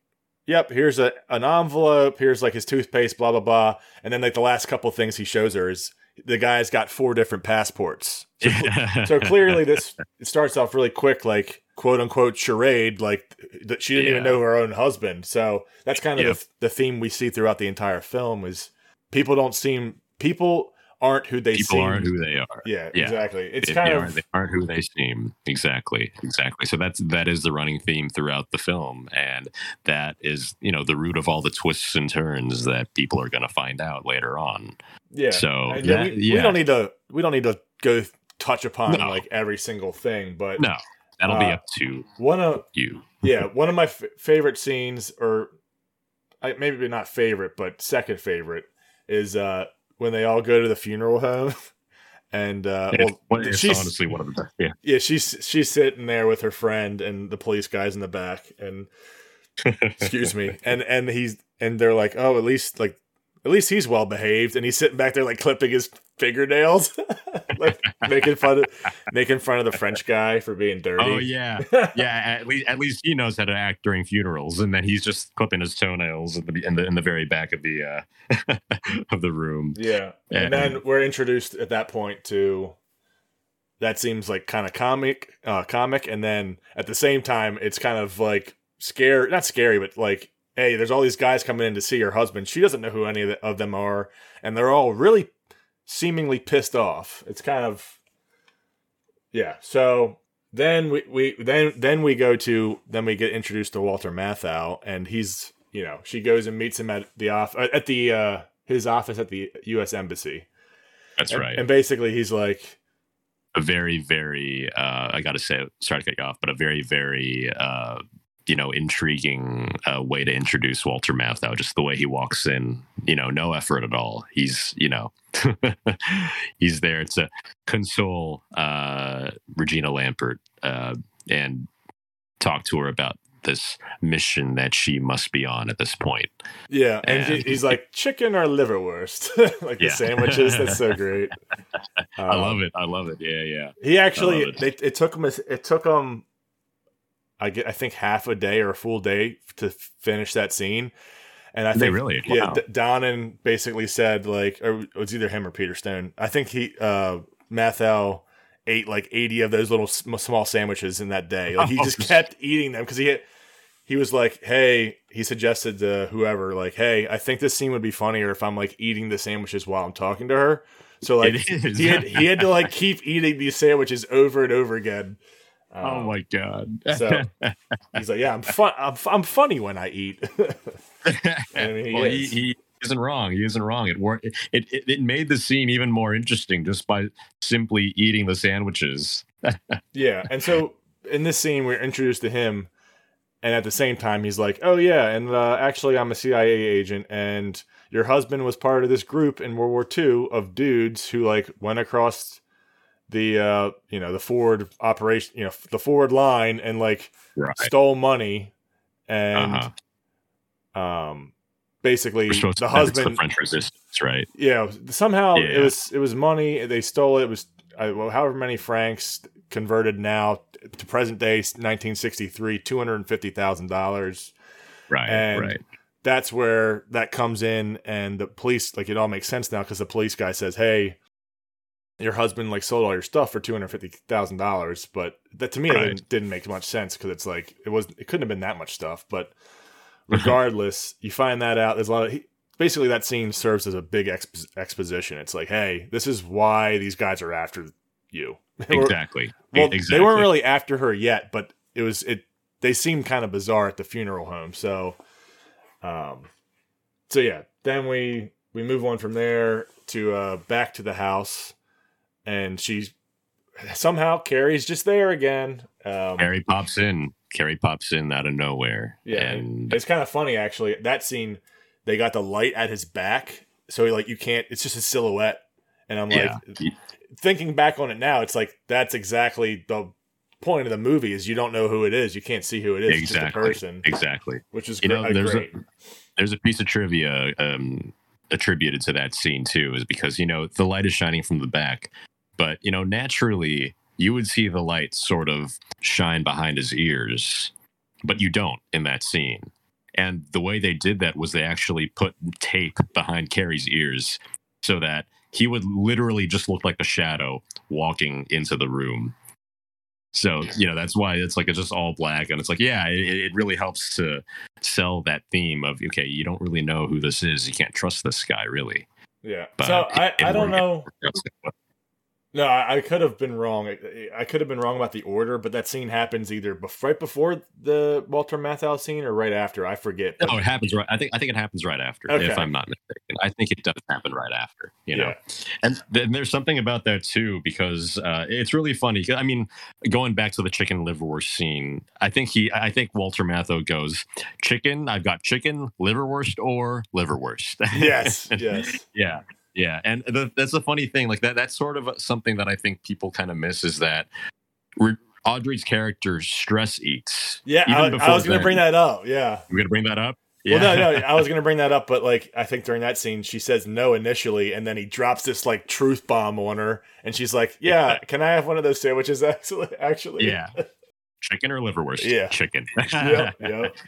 yep here's a an envelope here's like his toothpaste blah blah blah. And then like the last couple things he shows her is the guy's got four different passports. <laughs> So, so clearly this it starts off really quick like quote unquote charade like that she didn't even know her own husband. So that's kind of the, the theme we see throughout the entire film is people don't seem people aren't who they people seem aren't who they are. yeah, Yeah. exactly it's They- kind they, of aren't, they aren't who they seem. Exactly, exactly. So that's that is the running theme throughout the film, and that is you know the root of all the twists and turns that people are going to find out later on. yeah So that, we, we yeah, don't need to we don't need to go touch upon No. like every single thing but no, that'll be uh, up to one of you. yeah, one of my f- favorite scenes, or I, maybe not favorite, but second favorite, is uh, when they all go to the funeral home, <laughs> and uh, well, it's she's honestly one of the best. Yeah, yeah, she's she's sitting there with her friend and the police guys in the back, and <laughs> excuse me, and and he's and they're like, oh, at least like at least he's well behaved, and he's sitting back there like clipping his fingernails, <laughs> like making fun of making fun of the French guy for being dirty. Oh yeah, yeah. At least at least he knows how to act during funerals, and then he's just clipping his toenails in the in the, in the very back of the uh, <laughs> of the room. Yeah. And And- then we're introduced at that point to that seems like kind of comic, uh, comic, and then at the same time, it's kind of like scary, not scary, but like, hey, there's all these guys coming in to see her husband. She doesn't know who any of, of them are, and they're all really seemingly pissed off. It's kind of, yeah. So then we, we then then we go to then we get introduced to Walter Matthau, and he's you know she goes and meets him at the off at the uh, his office at the U.S. embassy. That's and, right. And basically, he's like a very very uh, I got to say sorry to cut you off, but a very very uh, you know intriguing uh, way to introduce Walter Matthau. Just the way he walks in, you know, no effort at all. He's you know <laughs> he's there to console uh, Regina Lampert uh, and talk to her about this mission that she must be on at this point. Yeah, and, and he's like chicken or liverwurst, <laughs> like yeah. the sandwiches. That's so <laughs> great. Um, I love it. I love it. Yeah, yeah. He actually, it. They, it took him. It took him. I get. I think half a day or a full day to finish that scene. And I think really, wow. yeah, D- Donen basically said like, or it was either him or Peter Stone. I think he, uh, Matthau ate like 80 of those little small sandwiches in that day. Like he <laughs> just kept eating them because he had, he was like, "Hey," he suggested to whoever, like, "Hey, I think this scene would be funnier if I'm like eating the sandwiches while I'm talking to her." So like he had he had to like keep eating these sandwiches over and over again. Um, oh my god! so he's like, "Yeah, I'm fun. I'm, I'm funny when I eat." <laughs> I mean, he well, he, he isn't wrong. He isn't wrong. It, worked. It, it it made the scene even more interesting just by simply eating the sandwiches. <laughs> yeah, and so in this scene, we're introduced to him and at the same time he's like oh yeah and uh, actually i'm a cia agent and your husband was part of this group in world war ii of dudes who like went across the uh you know the forward operation you know the forward line and like right. stole money and uh-huh. um basically the husband the french resistance right yeah somehow yeah. it was it was money they stole it, it was uh, well, however many francs converted now to present day 1963 $250,000 right and right that's where that comes in and the police like it all makes sense now cuz the police guy says hey your husband like sold all your stuff for $250,000 but that to me right. didn't, didn't make much sense cuz it's like it was it couldn't have been that much stuff but <laughs> regardless you find that out there's a lot of he, basically that scene serves as a big exp- exposition it's like hey this is why these guys are after you <laughs> exactly. well, exactly. they weren't really after her yet, but it was it. They seemed kind of bizarre at the funeral home. So, um, so yeah. Then we we move on from there to uh back to the house, and she's somehow Cary's just there again. Um, Cary pops in. Cary pops in out of nowhere. Yeah, and it's kind of funny actually. That scene, they got the light at his back, so he, like you can't. It's just a silhouette, and I'm like, yeah thinking back on it now, it's like that's exactly the point of the movie is you don't know who it is. You can't see who it is. Exactly. person. Exactly. Which is you know, there's great. A, there's a piece of trivia um, attributed to that scene too, is because you know the light is shining from the back, but you know naturally you would see the light sort of shine behind his ears, but you don't in that scene. And the way they did that was they actually put tape behind Cary's ears so that he would literally just look like a shadow walking into the room. So, you know, that's why it's like it's just all black. And it's like, yeah, it, it really helps to sell that theme of, okay, you don't really know who this is. You can't trust this guy, really. Yeah. But so I, I don't know. No, I, could have been wrong. I, could have been wrong about the order, but that scene happens either bef- right before the Walter Matthau scene or right after. I forget. No, it happens right. I think I think it happens right after. Okay. If I'm not mistaken, I think it does happen right after. You know, yeah. and then there's something about that too because uh, it's really funny. I mean, going back to the chicken liverwurst scene, I think he, I think Walter Matthau goes, "Chicken, I've got chicken, liverwurst, or liverwurst." Yes, <laughs> yes, yeah. Yeah, and the, that's the funny thing. Like that, that's sort of something that I think people kind of miss is that Audrey's character stress eats. Yeah, I, I, was going to bring that up. Yeah, I'm going to bring that up. Yeah. Well, no, no, I was going to bring that up, but like I think during that scene, she says no initially, and then he drops this like truth bomb on her, and she's like, "Yeah, yeah. can I have one of those sandwiches?" Actually, <laughs> actually, yeah, chicken or liverwurst? Yeah, chicken. yep, yep. <laughs>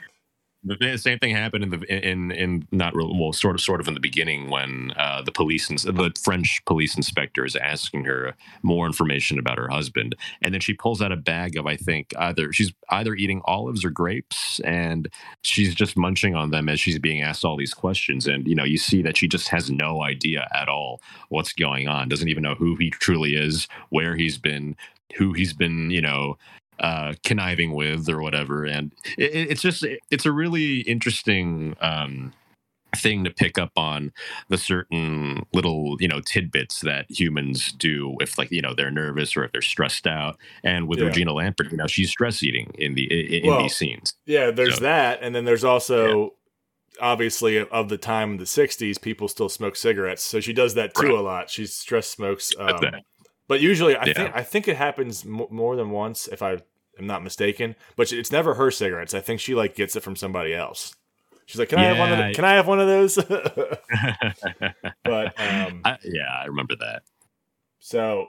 the same thing happened in the in in not real well sort of sort of in the beginning when uh, the police and the French police inspector is asking her more information about her husband, and then she pulls out a bag of I think either she's either eating olives or grapes, and she's just munching on them as she's being asked all these questions, and you know you see that she just has no idea at all what's going on, doesn't even know who he truly is, where he's been, who he's been, you know uh, conniving with or whatever. And it, it's just it's a really interesting um, thing to pick up on the certain little you know tidbits that humans do if like you know they're nervous or if they're stressed out and with yeah. regina lampert you know she's stress eating in the in, well, these scenes yeah there's so, that and then there's also yeah. obviously of the time in the 60s people still smoke cigarettes so she does that too right. a lot she stress smokes um, but usually, I yeah. think I think it happens m- more than once if I am not mistaken. But it's never her cigarettes. I think she like gets it from somebody else. She's like, "Can yeah, I have one of the, Can I have one of those?" <laughs> but um, I, yeah, I remember that. So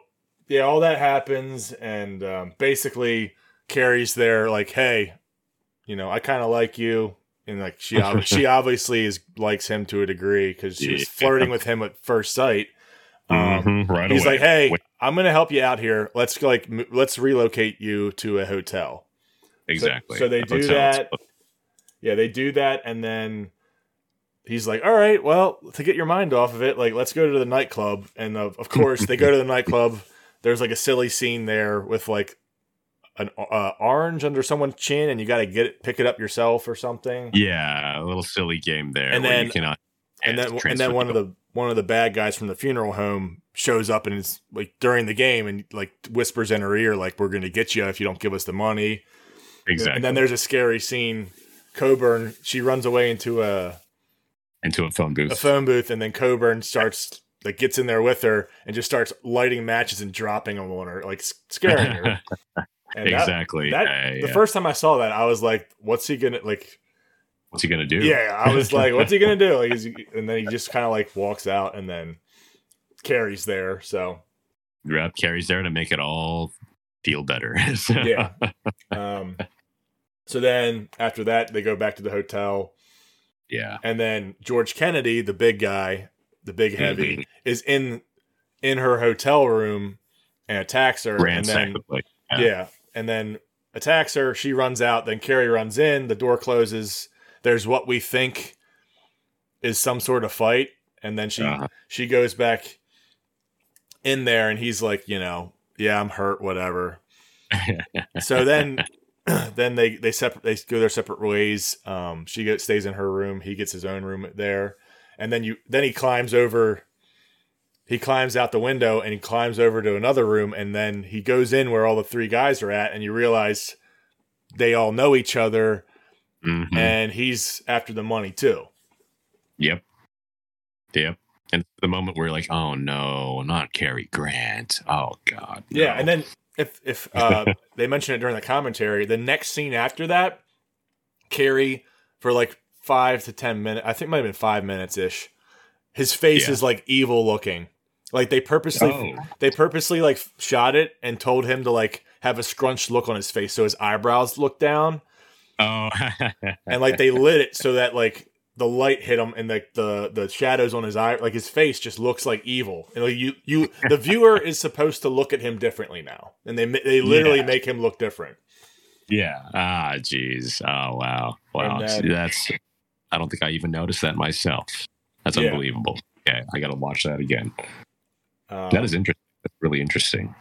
yeah, all that happens, and um, basically Cary's there, like, "Hey, you know, I kind of like you." And like she, she <laughs> obviously is likes him to a degree because she's yeah. flirting with him at first sight. Um, mm-hmm, right he's away. like, "Hey, I'm going to help you out here. Let's like let's relocate you to a hotel." Exactly. So, so they do that. Yeah, they do that, and then he's like, "All right, well, to get your mind off of it, like let's go to the nightclub." And of, of course, they go to the <laughs> nightclub. There's like a silly scene there with like an uh, orange under someone's chin, and you got to get it, pick it up yourself or something. Yeah, a little silly game there. And then, cannot and then, and then one of the one of the bad guys from the funeral home shows up and is like during the game and like whispers in her ear like we're going to get you if you don't give us the money. Exactly. And then there's a scary scene. Coburn she runs away into a into a phone booth. A phone booth, and then Coburn starts like gets in there with her and just starts lighting matches and dropping them on her, like scaring her. <laughs> exactly. That, that the first time I saw that, I was like, "What's he gonna like?" What's he gonna do? Yeah, I was <laughs> like, what's he gonna do? Like, he, and then he just kind of like walks out, and then Cary's there. So, yep, Cary's there to make it all feel better. <laughs> so. Yeah. Um. So then after that, they go back to the hotel. Yeah. And then George Kennedy, the big guy, the big heavy, is in in her hotel room and attacks her. and then, yeah. yeah. And then attacks her. She runs out. Then Cary runs in. The door closes there's what we think is some sort of fight, and then she uh-huh. she goes back in there, and he's like, you know, yeah, I'm hurt, whatever. <laughs> so then <clears throat> then they they separate they go their separate ways. Um, she gets, stays in her room. He gets his own room there, and then you then he climbs over. He climbs out the window and he climbs over to another room, and then he goes in where all the three guys are at, and you realize they all know each other, mm-hmm. and he's after the money too. Yep. Yep. And the moment where like, oh no, not Cary Grant. Oh God. No. Yeah, and then if if uh, <laughs> they mention it during the commentary, the next scene after that, Cary for like five to ten minutes, I think it might have been five minutes ish. His face yeah. is like evil looking. Like they purposely oh. they purposely like shot it and told him to like have a scrunched look on his face so his eyebrows look down Oh, and like they lit it so that like the light hit him and like the, the shadows on his eye, like his face just looks like evil. And like you, you, the viewer is supposed to look at him differently now, and they they literally yeah. make him look different. Yeah. Ah, jeez. Oh, wow. Wow. That's. I don't think I even noticed that myself. That's yeah. unbelievable. Yeah, I got to watch that again. Um, that is interesting. That's really interesting.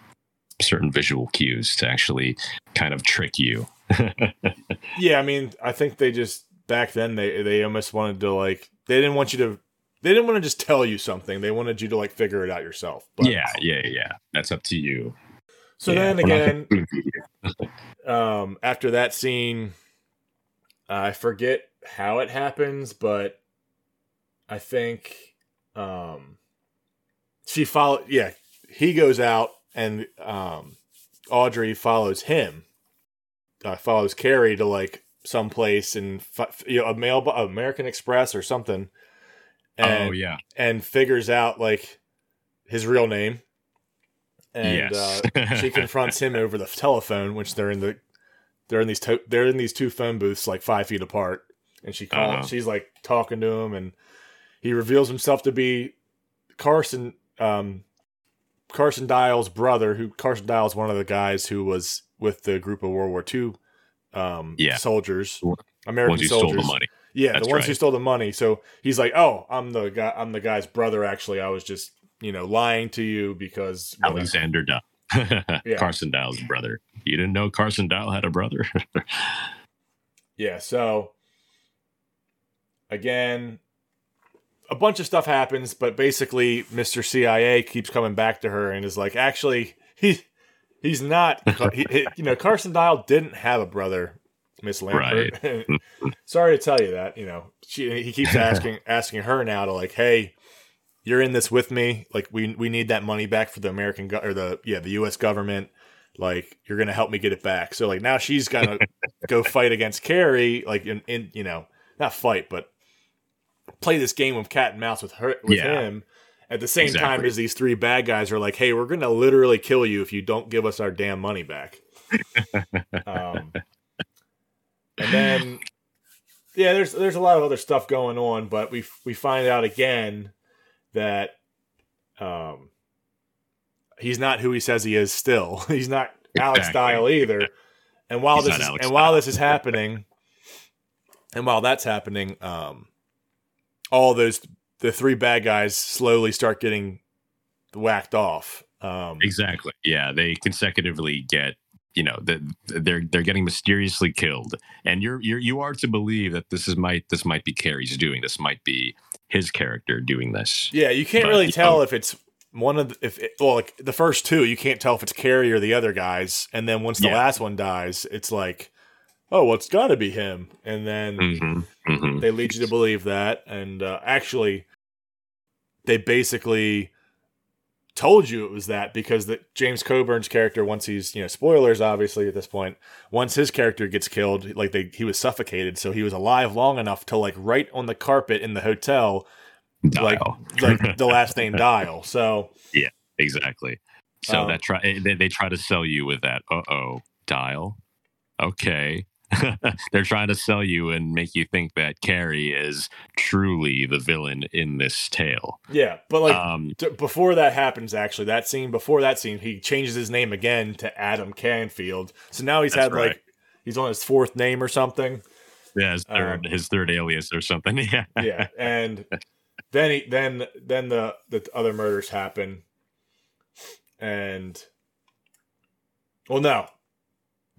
Certain visual cues to actually kind of trick you <laughs> yeah, I mean, I think they just back then they they almost wanted to like they didn't want you to they didn't want to just tell you something. They wanted you to like figure it out yourself. But, yeah, yeah, yeah. That's up to you. So yeah, then again, <laughs> <laughs> um, after that scene, I forget how it happens, but I think um, she followed. Yeah, he goes out and um, Audrey follows him uh, follows Cary to like someplace and you know a mail American Express or something. And, oh yeah, and figures out like his real name. And yes. uh, she confronts him over the telephone, which they're in the they're in these to- they're in these two phone booths like five feet apart. and she call, Uh-huh. she's like talking to him, and he reveals himself to be Carson um, Carson Dyle's brother. Who Carson Dyle is one of the guys who was with the group of World War II um, Yeah. soldiers, Ones American who soldiers. stole the money. Yeah, That's the ones who stole the money. So he's like, "Oh, I'm the guy. I'm the guy's brother. Actually, I was just, you know, lying to you because whatever." Alexander Dyle. <laughs> Yeah. Carson Dow's brother. You didn't know Carson Dow had a brother? <laughs> Yeah. So again, a bunch of stuff happens, but basically, Mister CIA keeps coming back to her and is like, "Actually, <laughs> he he's not. he, he- you know, Carson Dyle didn't have a brother." Miss Lampert. <laughs> <laughs> Sorry to tell you that. You know, she he keeps <laughs> asking asking her now to like, hey, you're in this with me. Like, we we need that money back for the American go- or the yeah the U.S. government. Like, you're gonna help me get it back. So like now she's gonna go fight against Cary. Like in, in you know not fight but play this game of cat and mouse with her with Yeah. him. At the same time as these three bad guys are like, hey, we're gonna literally kill you if you don't give us our damn money back. <laughs> um, and then yeah, there's there's a lot of other stuff going on, but we we find out again that um he's not who he says he is. Still, <laughs> he's not Alex Exactly. Dyle either. And while He's this is, Alex and while this is happening, and while that's happening, um, all those the three bad guys slowly start getting whacked off. Um, exactly. Yeah, they consecutively get you know that they're they're getting mysteriously killed, and you're you're you are to believe that this is might this might be Cary's doing. This might be his character doing this. Yeah, you can't But, really tell know- if it's one of the, if it, well, like the first two, you can't tell if it's Cary or the other guys, and then once the Yeah. last one dies, it's like, oh, well, it's got to be him, and then hmm hmm they lead you to believe that, and uh, actually, they basically told you it was that because the James Coburn's character, once he's you know spoilers obviously at this point, once his character gets killed, like they he was suffocated, so he was alive long enough to like right on the carpet in the hotel like Dyle. like the <laughs> last name Dyle. So yeah, exactly. So Um, that try they, they try to sell you with that. Uh oh, dial. Okay. <laughs> They're trying to sell you and make you think that Cary is truly the villain in this tale. yeah, but like um, t- before that happens, actually, that scene before that scene, he changes his name again to Adam Canfield. So now he's had right. like he's on his fourth name or something. yeah, his third, Um, his third alias or something. <laughs> Yeah. Yeah, and then he then then the the other murders happen, and well, no.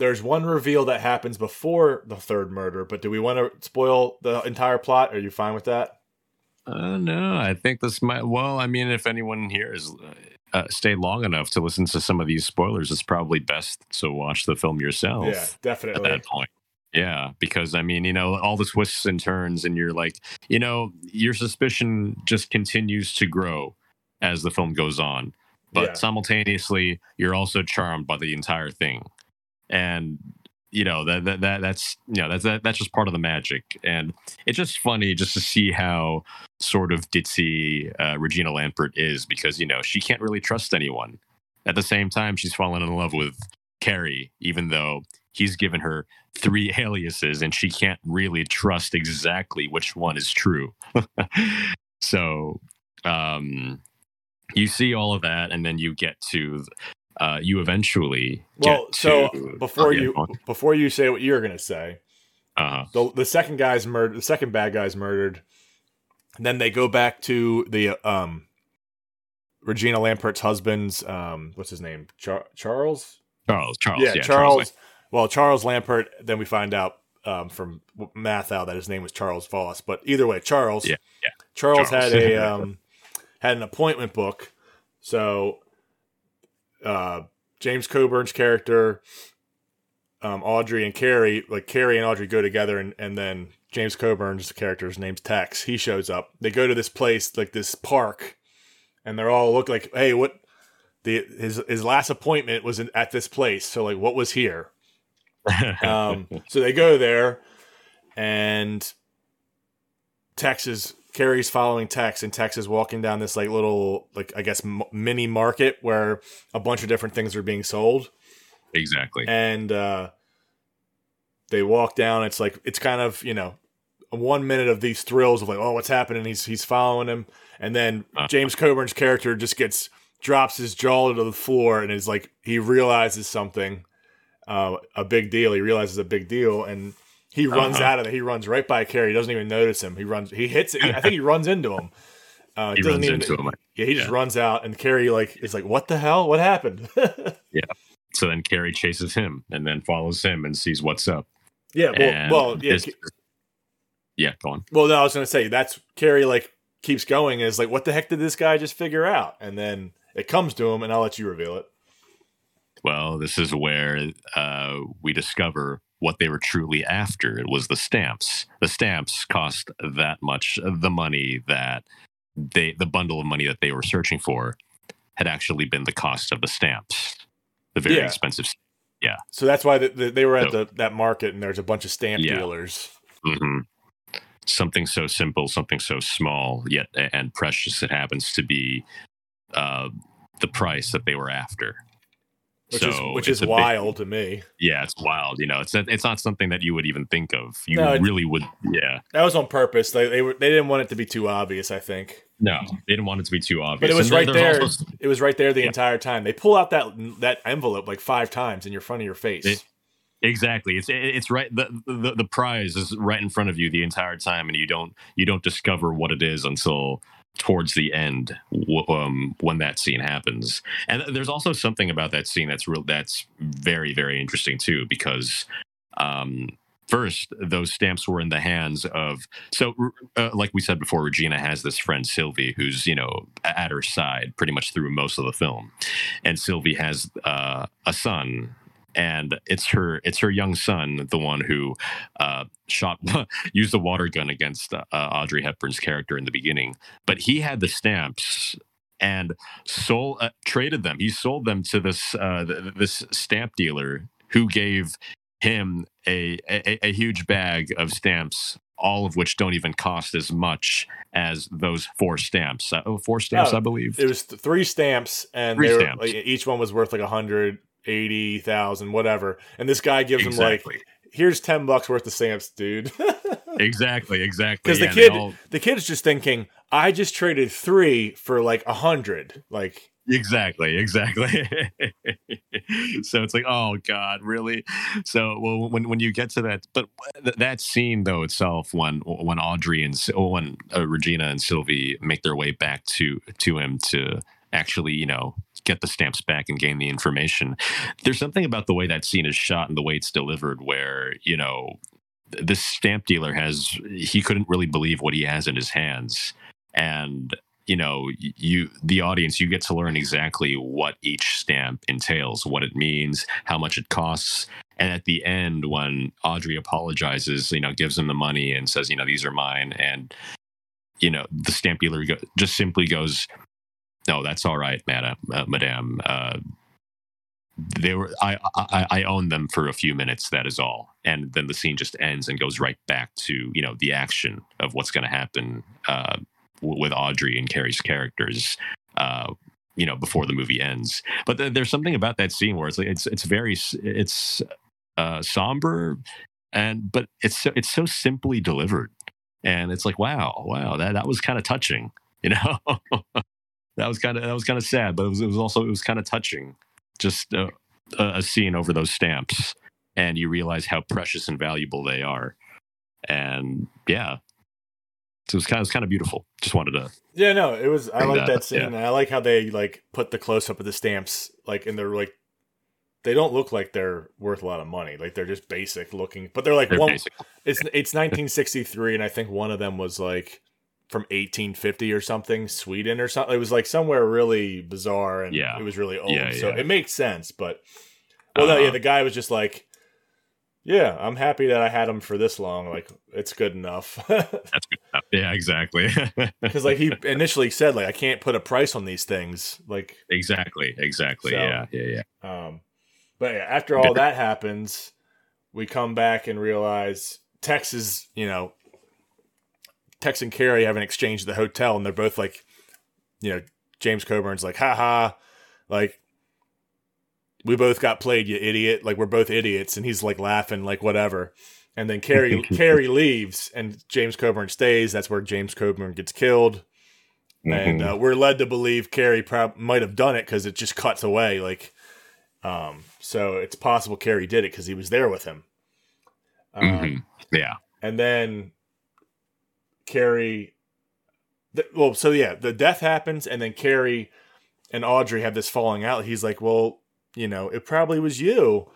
There's one reveal that happens before the third murder, but do we want to spoil the entire plot? Are you fine with that? Uh, no, I think this might. Well, I mean, if anyone here has uh, uh, stayed long enough to listen to some of these spoilers, it's probably best to watch the film yourself. Yeah, definitely. at that point. Yeah, because I mean, you know, all the twists and turns, and you're like, you know, your suspicion just continues to grow as the film goes on. But Yeah. simultaneously, you're also charmed by the entire thing, and you know that that, that that's you know that's that, that's just part of the magic, and it's just funny just to see how sort of ditzy uh, Regina Lampert is because you know she can't really trust anyone. At the same time, she's fallen in love with Cary, even though he's given her three <laughs> aliases and she can't really trust exactly which one is true. <laughs> so um, you see all of that, and then you get to uh, you eventually. Well, get so before you before you say what you're gonna say, uh, the the second guy's murdered. The second bad guy's murdered. Then they go back to the um, Regina Lampert's husband's um, what's his name? Char- Charles. Charles, Charles, yeah, yeah, Charles. well, Charles Lampert. Then we find out um, from Matthau that his name was Charles Voss. But either way, Charles. Yeah, yeah. Charles, Charles. had a <laughs> um, had an appointment book. So uh, James Coburn's character, um, Audrey and Cary, like Cary and Audrey go together, and, and then James Coburn's character's name's Tex. He shows up. They go to this place, like this park, and they're all look like, hey, what? The his his last appointment was in, at this place. So like, what was here? <laughs> Um, so they go there, and Tex is Cary's following Tex, and Tex is walking down this like little like I guess m- mini market where a bunch of different things are being sold, exactly. and uh, they walk down. It's like it's kind of you know one minute of these thrills of like, oh, what's happening? He's he's following him, and then Uh. James Coburn's character just gets drops his jaw to the floor and is like he realizes something, uh, a big deal. He realizes a big deal, and he runs Uh-huh. out of it. He runs right by Cary. He doesn't even notice him. He runs. He hits it. I think he runs into him. Uh, He runs into him. Yeah, he just Yeah. runs out, and Cary like is like, "What the hell? What happened?" <laughs> Yeah. So then Cary chases him and then follows him and sees what's up. yeah, well, And well, yeah, this- yeah, go on. Well, no, I was going to say that's Cary like keeps going is like, what the heck did this guy just figure out? And then it comes to him, and I'll let you reveal it. Well, this is where uh, we discover what they were truly after. It was the stamps. The stamps cost that much. The money that they, the bundle of money that they were searching for, had actually been the cost of the stamps. The very Yeah. expensive. Yeah. So that's why the, the, they were at So- the that market, and there's a bunch of stamp Yeah. dealers. hmm Something so simple, something so small yet and precious. It happens to be uh, the price that they were after. Which So is which is a big- wild to me. yeah, it's wild. You know, it's it's not something that you would even think of. You No, really would. Yeah. That was on purpose. They they were they didn't want it to be too obvious. I think, No, they didn't want it to be too obvious. but it was And right there. also- it was right there the Yeah. entire time. They pull out that that envelope like five times in your front of your face. It- exactly. It's it's right. The, the the prize is right in front of you the entire time, and you don't you don't discover what it is until towards the end um, when that scene happens. And there's also something about that scene that's real that's very very interesting too because. Um, First, those stamps were in the hands of so, uh, like we said before, Regina has this friend Sylvie, who's you know at her side pretty much through most of the film, and Sylvie has uh, a son, and it's her it's her young son, the one who uh, shot <laughs> used the water gun against uh, Audrey Hepburn's character in the beginning, but he had the stamps and sold uh, traded them. He sold them to this uh, th- this stamp dealer who gave him a, a a huge bag of stamps, all of which don't even cost as much as those four stamps. Uh, oh, four stamps, Oh, I believe. It was th- three stamps, and Three they were, like, each one was worth like a hundred eighty thousand, whatever. And this guy gives him like, "Here's ten bucks worth of stamps, dude." <laughs> exactly, exactly. Because Yeah, the kid, all- the kid's just thinking, "I just traded three for like a hundred. Like, Exactly, exactly. <laughs> so it's like, oh God, really? So well, when when you get to that, but th- that scene though itself, when when Audrey and Sy- when uh, Regina and Sylvie make their way back to to him to actually, you know, get the stamps back and gain the information. There's something about the way that scene is shot and the way it's delivered, where you know, th- this stamp dealer has he couldn't really believe what he has in his hands, and you know you the audience you get to learn exactly what each stamp entails what it means how much it costs and at the end when audrey apologizes you know gives him the money and says you know these are mine and you know the stamp dealer just simply goes no that's all right madam uh, madame uh, they were I, I i own them for a few minutes that is all and then the scene just ends and goes right back to you know the action of what's going to happen uh w- with Audrey and Cary's characters, uh, you know, before the movie ends. But th- there's something about that scene where it's it's it's very it's uh, somber, and but it's so, it's so simply delivered, and it's like wow, wow, that that was kind of touching, you know. <laughs> that was kind of that was kind of sad, but it was it was also it was kind of touching, just a, a scene over those stamps, and you realize how precious and valuable they are, and yeah, so it was kind of, it was kind of beautiful. Just wanted to. yeah, no, it was. I like that that scene. yeah. I like how they like put the close up of the stamps, like, and they're like, they don't look like they're worth a lot of money. Like they're just basic looking, but they're like They're one. basic. It's it's 1963, and I think one of them was like from 1850 or something, Sweden or something. It was like somewhere really bizarre, and Yeah. it was really old. Yeah, so yeah. it makes sense. But well, no, yeah, Uh-huh. the guy was just like, "Yeah, I'm happy that I had him for this long. Like it's good enough." <laughs> That's good enough. Yeah, exactly. <laughs> Because like he initially said, like I can't put a price on these things. Like, exactly. Exactly. So- yeah. Yeah. Yeah. um, but yeah, after all that happens, we come back and realize Tex is, you know, Tex and Cary have an exchange at the hotel, and they're both like, you know, James Coburn's like, haha, like, we both got played, you idiot. Like, we're both idiots. And he's like laughing, like, whatever. and then <laughs> Cary Cary leaves, and James Coburn stays. That's where James Coburn gets killed, and Mhm. uh, we're led to believe Cary prob- might have done it because it just cuts away. Like, um, so it's possible Cary did it because he was there with him. Um, Mhm. yeah, and then Cary. The, well, so yeah, the death happens, and then Cary and Audrey have this falling out. He's like, "Well, you know, it probably was you,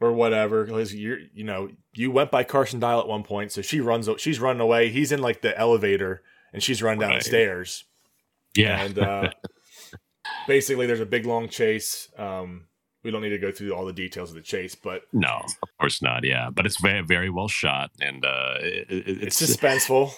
or whatever, because you're, you know, you went by Carson Dyle at one point, so she runs, she's running away. He's in like the elevator, and she's running down Right. the stairs, yeah. and uh, <laughs> basically, there's a big long chase. Um, we don't need to go through all the details of the chase, but no, of course not. Yeah, but it's very very well shot, and uh, it, it- it's, it's suspenseful.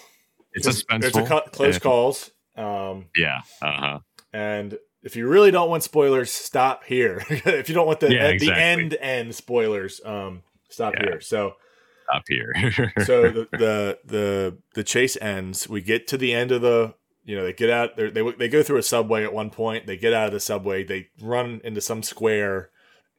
It's suspenseful. There's a cu- close calls. Um, Yeah. Uh huh. And if you really don't want spoilers, stop here. <laughs> if you don't want the Yeah, at exactly. the end end spoilers, um, stop Yeah. here. So stop here. <laughs> so the, the the the chase ends. We get to the end of the you know they get out they they they go through a subway at one point. They get out of the subway. They run into some square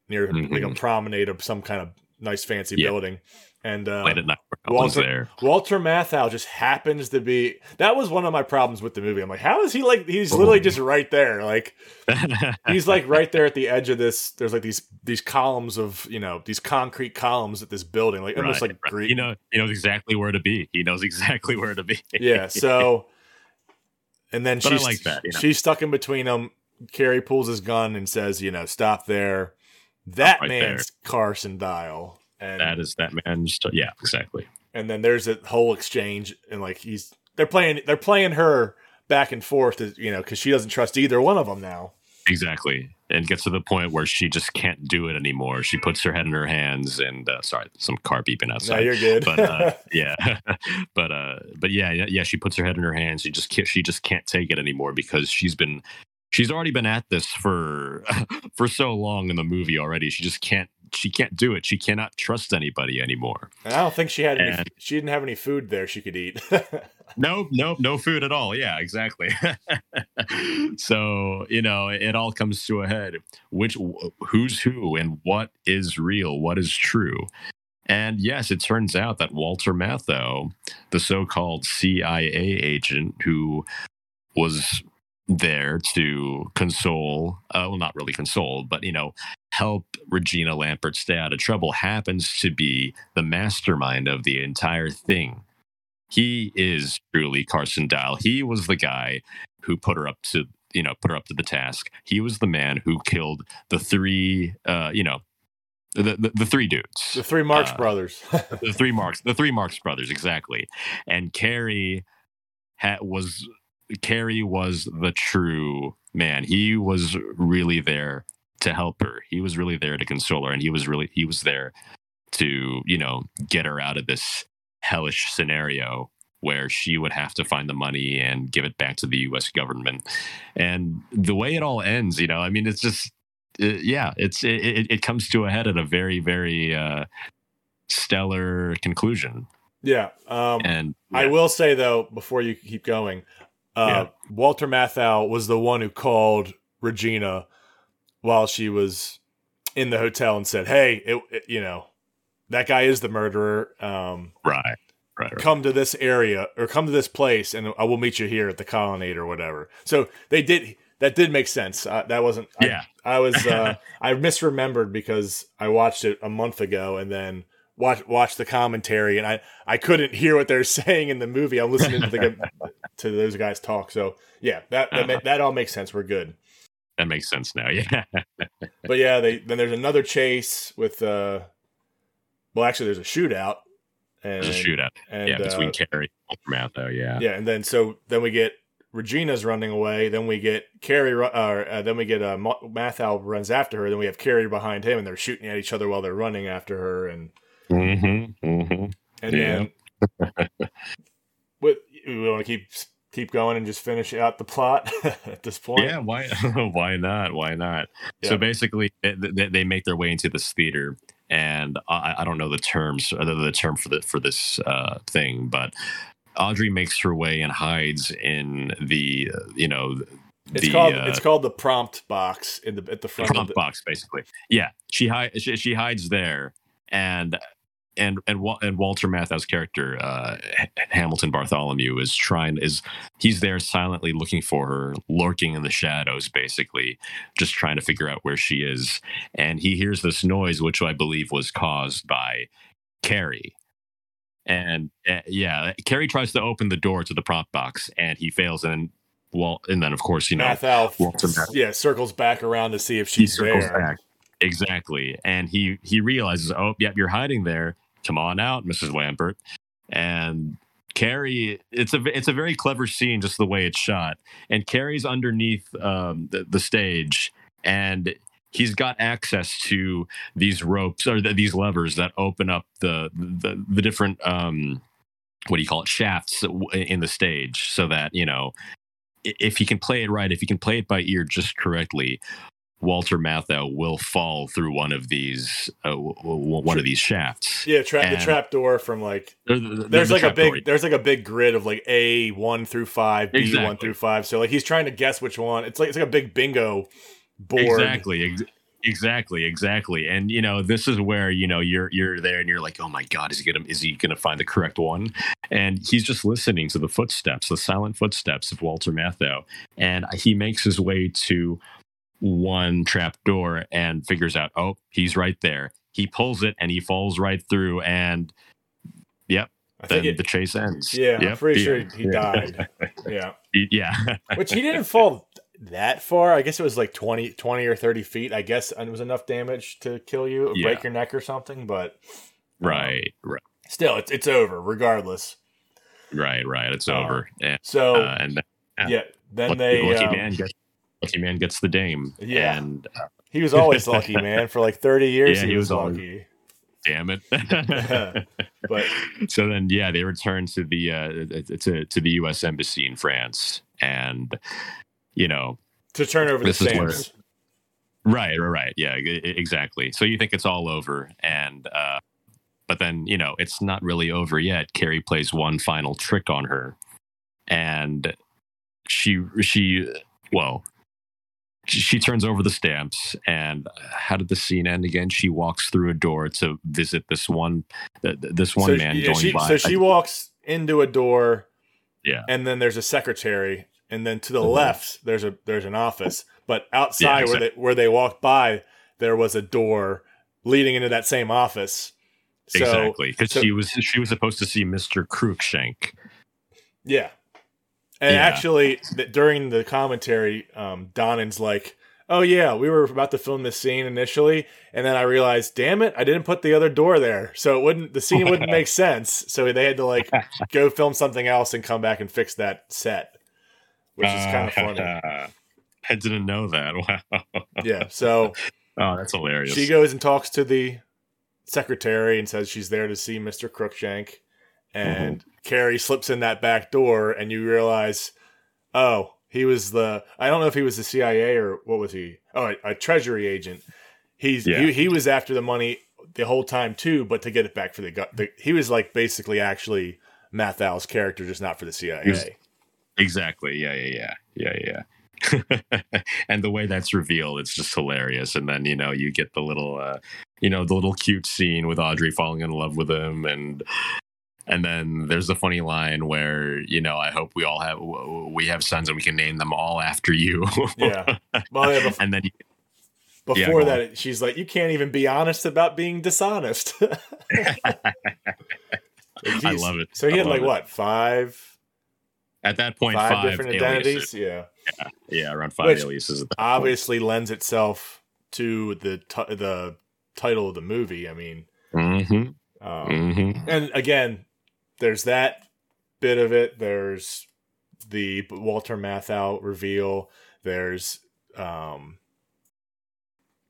near like a Mhm. promenade of some kind of nice fancy Yeah. building. And uh, Late at night. Walter- there. Walter Matthau just happens to be. That was one of my problems with the movie. I'm like, how is he like? He's literally just right there. Like <laughs> he's like right there at the edge of this. There's like these these columns of you know these concrete columns at this building, like almost Right, like right. Greek. You know, he knows exactly where to be. He knows exactly where to be. yeah. So, <laughs> and then she's like that, you know. she's stuck in between them. Cary pulls his gun and says, "You know, stop there." That right man's Carson Dyle, and that is that man. Just, yeah, exactly. and then there's a whole exchange, and like he's they're playing they're playing her back and forth, you know, because she doesn't trust either one of them now. Exactly. And gets to the point where she just can't do it anymore. She puts her head in her hands and uh, sorry, some car beeping No, outside. you're good. but uh, <laughs> yeah, <laughs> but uh, but yeah, yeah, yeah. She puts her head in her hands. She just can't, she just can't take it anymore because she's been she's already been at this for <laughs> for so long in the movie already. She just can't she can't do it. She cannot trust anybody anymore. And I don't think she had any, she didn't have any food there she could eat. <laughs> No, no, no food at all. Yeah, exactly. <laughs> so you know, it all comes to a head. Which who's who and what is real? What is true? And yes, it turns out that Walter Matthau, the so-called CIA agent who was there to console, uh, well, not really console, but you know, help Regina Lampert stay out of trouble, happens to be the mastermind of the entire thing he is truly Carson Dyle. He was the guy who put her up to you know put her up to the task. He was the man who killed the three uh you know the the, the three dudes. the three Marx Uh, brothers. <laughs> the three Marks the three Marks brothers exactly. And Cary ha- was Cary was the true man. He was really there to help her. He was really there to console her and he was really he was there to, you know, get her out of this hellish scenario where she would have to find the money and give it back to the US government. And the way it all ends, you know, I mean it's just uh, yeah, it's it, it, it comes to a head at a very very uh stellar conclusion. yeah. Um, And I will say though, before you keep going, uh, Yeah. Walter Matthau was the one who called Regina while she was in the hotel and said, "Hey, it, it- you know, that guy is the murderer. Um, right, right, right. come to this area or come to this place, and I will meet you here at the colonnade or whatever." So they did. That did make sense. Uh, that wasn't. I- Yeah. I, was. <laughs> Uh, I misremembered because I watched it a month ago and then watch watched the commentary and I I couldn't hear what they're <laughs> saying in the movie. I'm listening to the <laughs> to those guys talk. So yeah, that that, Uh-huh. that all makes sense. We're good. That makes sense now. Yeah. <laughs> But yeah, they then there's another chase with uh, well actually there's a shootout. And, There's a shootout. And, yeah, between uh, Cary and Matthau. Yeah. yeah, and then so then we get Regina's running away. Then we get Cary. ru- Uh, then we get uh, Ma- Matthau runs after her. Then we have Cary behind him, and they're shooting at each other while they're running after her. And Mm-hmm. Mm-hmm. and Yeah. then what we want to keep keep going and just finish out the plot <laughs> at this point. Yeah. Why? <laughs> why not? Why not? Yeah. So basically, they, they make their way into this theater, and I, I don't know the terms, other than the term for the for this uh, thing, but Audrey makes her way and hides in the uh, you know It's the called uh, it's called the prompt box in the at the front of prompt the, box basically yeah she, hi- she she hides there and and and and Walter Matthau's character uh, Hamilton Bartholomew is trying is he's there silently looking for her, lurking in the shadows, basically just trying to figure out where she is. And he hears this noise, which I believe was caused by Cary. And uh, yeah, Cary tries to open the door to the prop box, and he fails. And well, and then of course you know Matthau, Walter yeah, circles back around to see if she's there. Back. Exactly. And he he realizes, oh, yep, you're hiding there come on out, Mrs. Lampert. And Cary, it's a it's a very clever scene, just the way it's shot. And Cary's underneath um, the, the stage, and he's got access to these ropes or the, these levers that open up the the, the different um, what do you call it shafts in the stage, so that you know if he can play it right, if he can play it by ear just correctly, Walter Matthau will fall through one of these uh, one of these shafts. Yeah, tra- the trap door from like the, the, there's the like a big door. there's like a big grid of like A one through five, B exactly. one through five. So like he's trying to guess which one. It's like it's like a big bingo board. Exactly. Ex- exactly exactly and you know this is where you know you're you're there and you're like oh my god is he gonna is he gonna find the correct one and he's just listening to the footsteps the silent footsteps of walter matthau and he makes his way to one trap door and figures out, oh, he's right there. He pulls it and he falls right through, and yep, then it, the chase ends. Yeah, yep, I'm pretty sure he died. <laughs> yeah, yeah. Which he didn't fall that far. I guess it was like 20, 20 or thirty feet. I guess it was enough damage to kill you, yeah. break your neck or something. But um, right, right. Still, it's it's over regardless. Right, right. It's uh, over. And, so uh, and uh, yeah, then they lucky um, man gets lucky man gets the dame. Yeah, and uh, he was always <laughs> lucky, man. For like thirty years, yeah, he, he, was, was lucky. <laughs> damn it! <laughs> but so then, yeah, they return to the uh, to to the U.S. embassy in France, and you know, to turn over the stamps. Right, right, right. Yeah, exactly. So you think it's all over, and uh, but then you know it's not really over yet. Cary plays one final trick on her, and she she well she turns over the stamps and how did the scene end again she walks through a door to visit this one this one so, man yeah, she, so she walks into a door yeah and then there's a secretary and then to the mm-hmm. left there's a there's an office but outside yeah, exactly. where they where they walked by there was a door leading into that same office so, exactly because so, she was she was supposed to see mr Cruikshank yeah and yeah. actually, during the commentary, um, like, "Oh yeah, we were about to film this scene initially, and then I realized, damn it, I didn't put the other door there, so it wouldn't the scene wouldn't make <laughs> sense. So they had to like go film something else and come back and fix that set, which is kind of funny. <laughs> I didn't know that. <laughs> Wow. Yeah. So. oh, that's hilarious. She goes and talks to the secretary and says she's there to see Mister Cruikshank, and mm-hmm. Cary slips in that back door, and you realize, oh, he was the I don't know if he was the CIA or what was he? Oh, a, a Treasury agent. He's yeah. he, he was after the money the whole time too, but to get it back for the, the he was like basically actually Matthau's character, just not for the CIA. Exactly. Yeah. Yeah. Yeah. Yeah. Yeah. <laughs> and the way that's revealed, it's just hilarious. And then you know you get the little, uh, you know, the little cute scene with Audrey falling in love with him, and and then there's a funny line where you know I hope we all have we have sons and we can name them all after you. <laughs> yeah. Well, yeah, <laughs> and then before yeah, that, on. she's like, "You can't even be honest about being dishonest." <laughs> I love it. So he had like it. what five? At that point, five, five different identities. Yeah. yeah, yeah, around five Which aliases. obviously point. lends itself to the t- the title of the movie. I mean, mm-hmm. Um, mm-hmm. and again, there's that bit of it. There's the Walter Matthau reveal. There's um,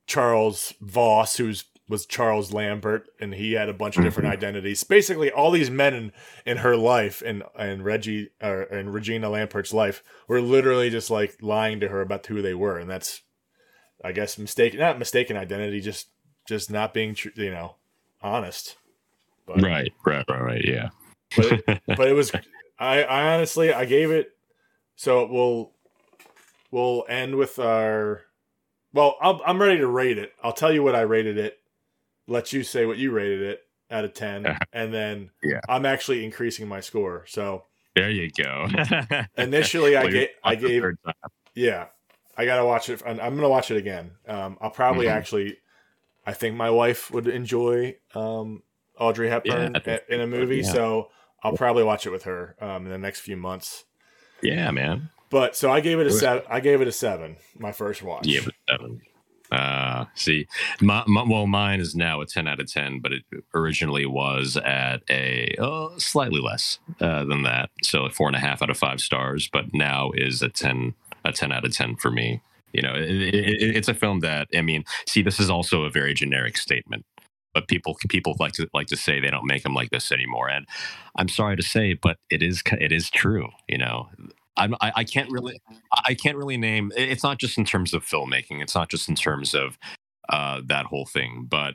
Charles Voss, who's was Charles Lampert, and he had a bunch of different mm-hmm. identities. Basically, all these men in, in her life and and Reggie uh, and Regina Lampert's life were literally just like lying to her about who they were, and that's, I guess, mistaken not mistaken identity, just just not being tr- you know honest. But, right, right, right, right. Yeah but it, <laughs> but it was I, I honestly I gave it so we'll we'll end with our well i am ready to rate it. I'll tell you what I rated it. Let you say what you rated it, out of 10 and then Yeah. I'm actually increasing my score. So There you go. <laughs> initially I Well, gave I gave yeah. I got to watch it and I'm going to watch it again. Um I'll probably Mhm. actually I think my wife would enjoy um Audrey Hepburn I think in a movie, yeah. so I'll probably watch it with her um in the next few months. Yeah, man. But so I gave it a seven. I gave it a seven. My first watch. Yeah, seven. Uh, see, my, my, well, mine is now a 10 out of 10, but it originally was at a uh, slightly less uh, than that. So a four and a half out of five stars, but now is a 10, a 10 out of 10 for me. You know, it, it- it's a film that, I mean, see, this is also a very generic statement, but people, people like to, like to say they don't make them like this anymore. And I'm sorry to say, but it is, it is true. You know, I'm, I, I can't really, I can't really name. It's not just in terms of filmmaking. It's not just in terms of uh, that whole thing. But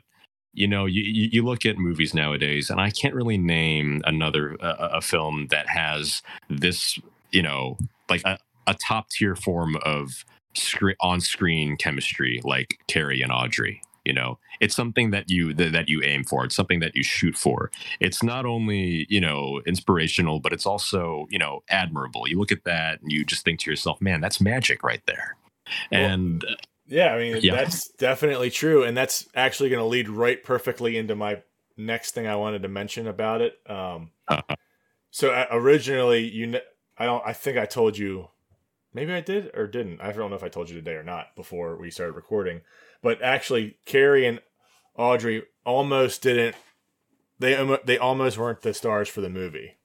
you know, you, you look at movies nowadays, and I can't really name another uh, a film that has this. You know, like a, a top tier form of screen on screen chemistry, like Cary and Audrey. You know, it's something that you that, that you aim for. It's something that you shoot for. It's not only you know inspirational, but it's also you know admirable. You look at that and you just think to yourself, "Man, that's magic right there." Well, And Yeah, I mean Yeah. that's definitely true, and that's actually going to lead right perfectly into my next thing I wanted to mention about it. Um, Uh-huh. so uh, originally, you, kn- I don't, I think I told you, maybe I did or didn't. I don't know if I told you today or not before we started recording, but actually, Cary and Audrey almost didn't. They they almost weren't the stars for the movie.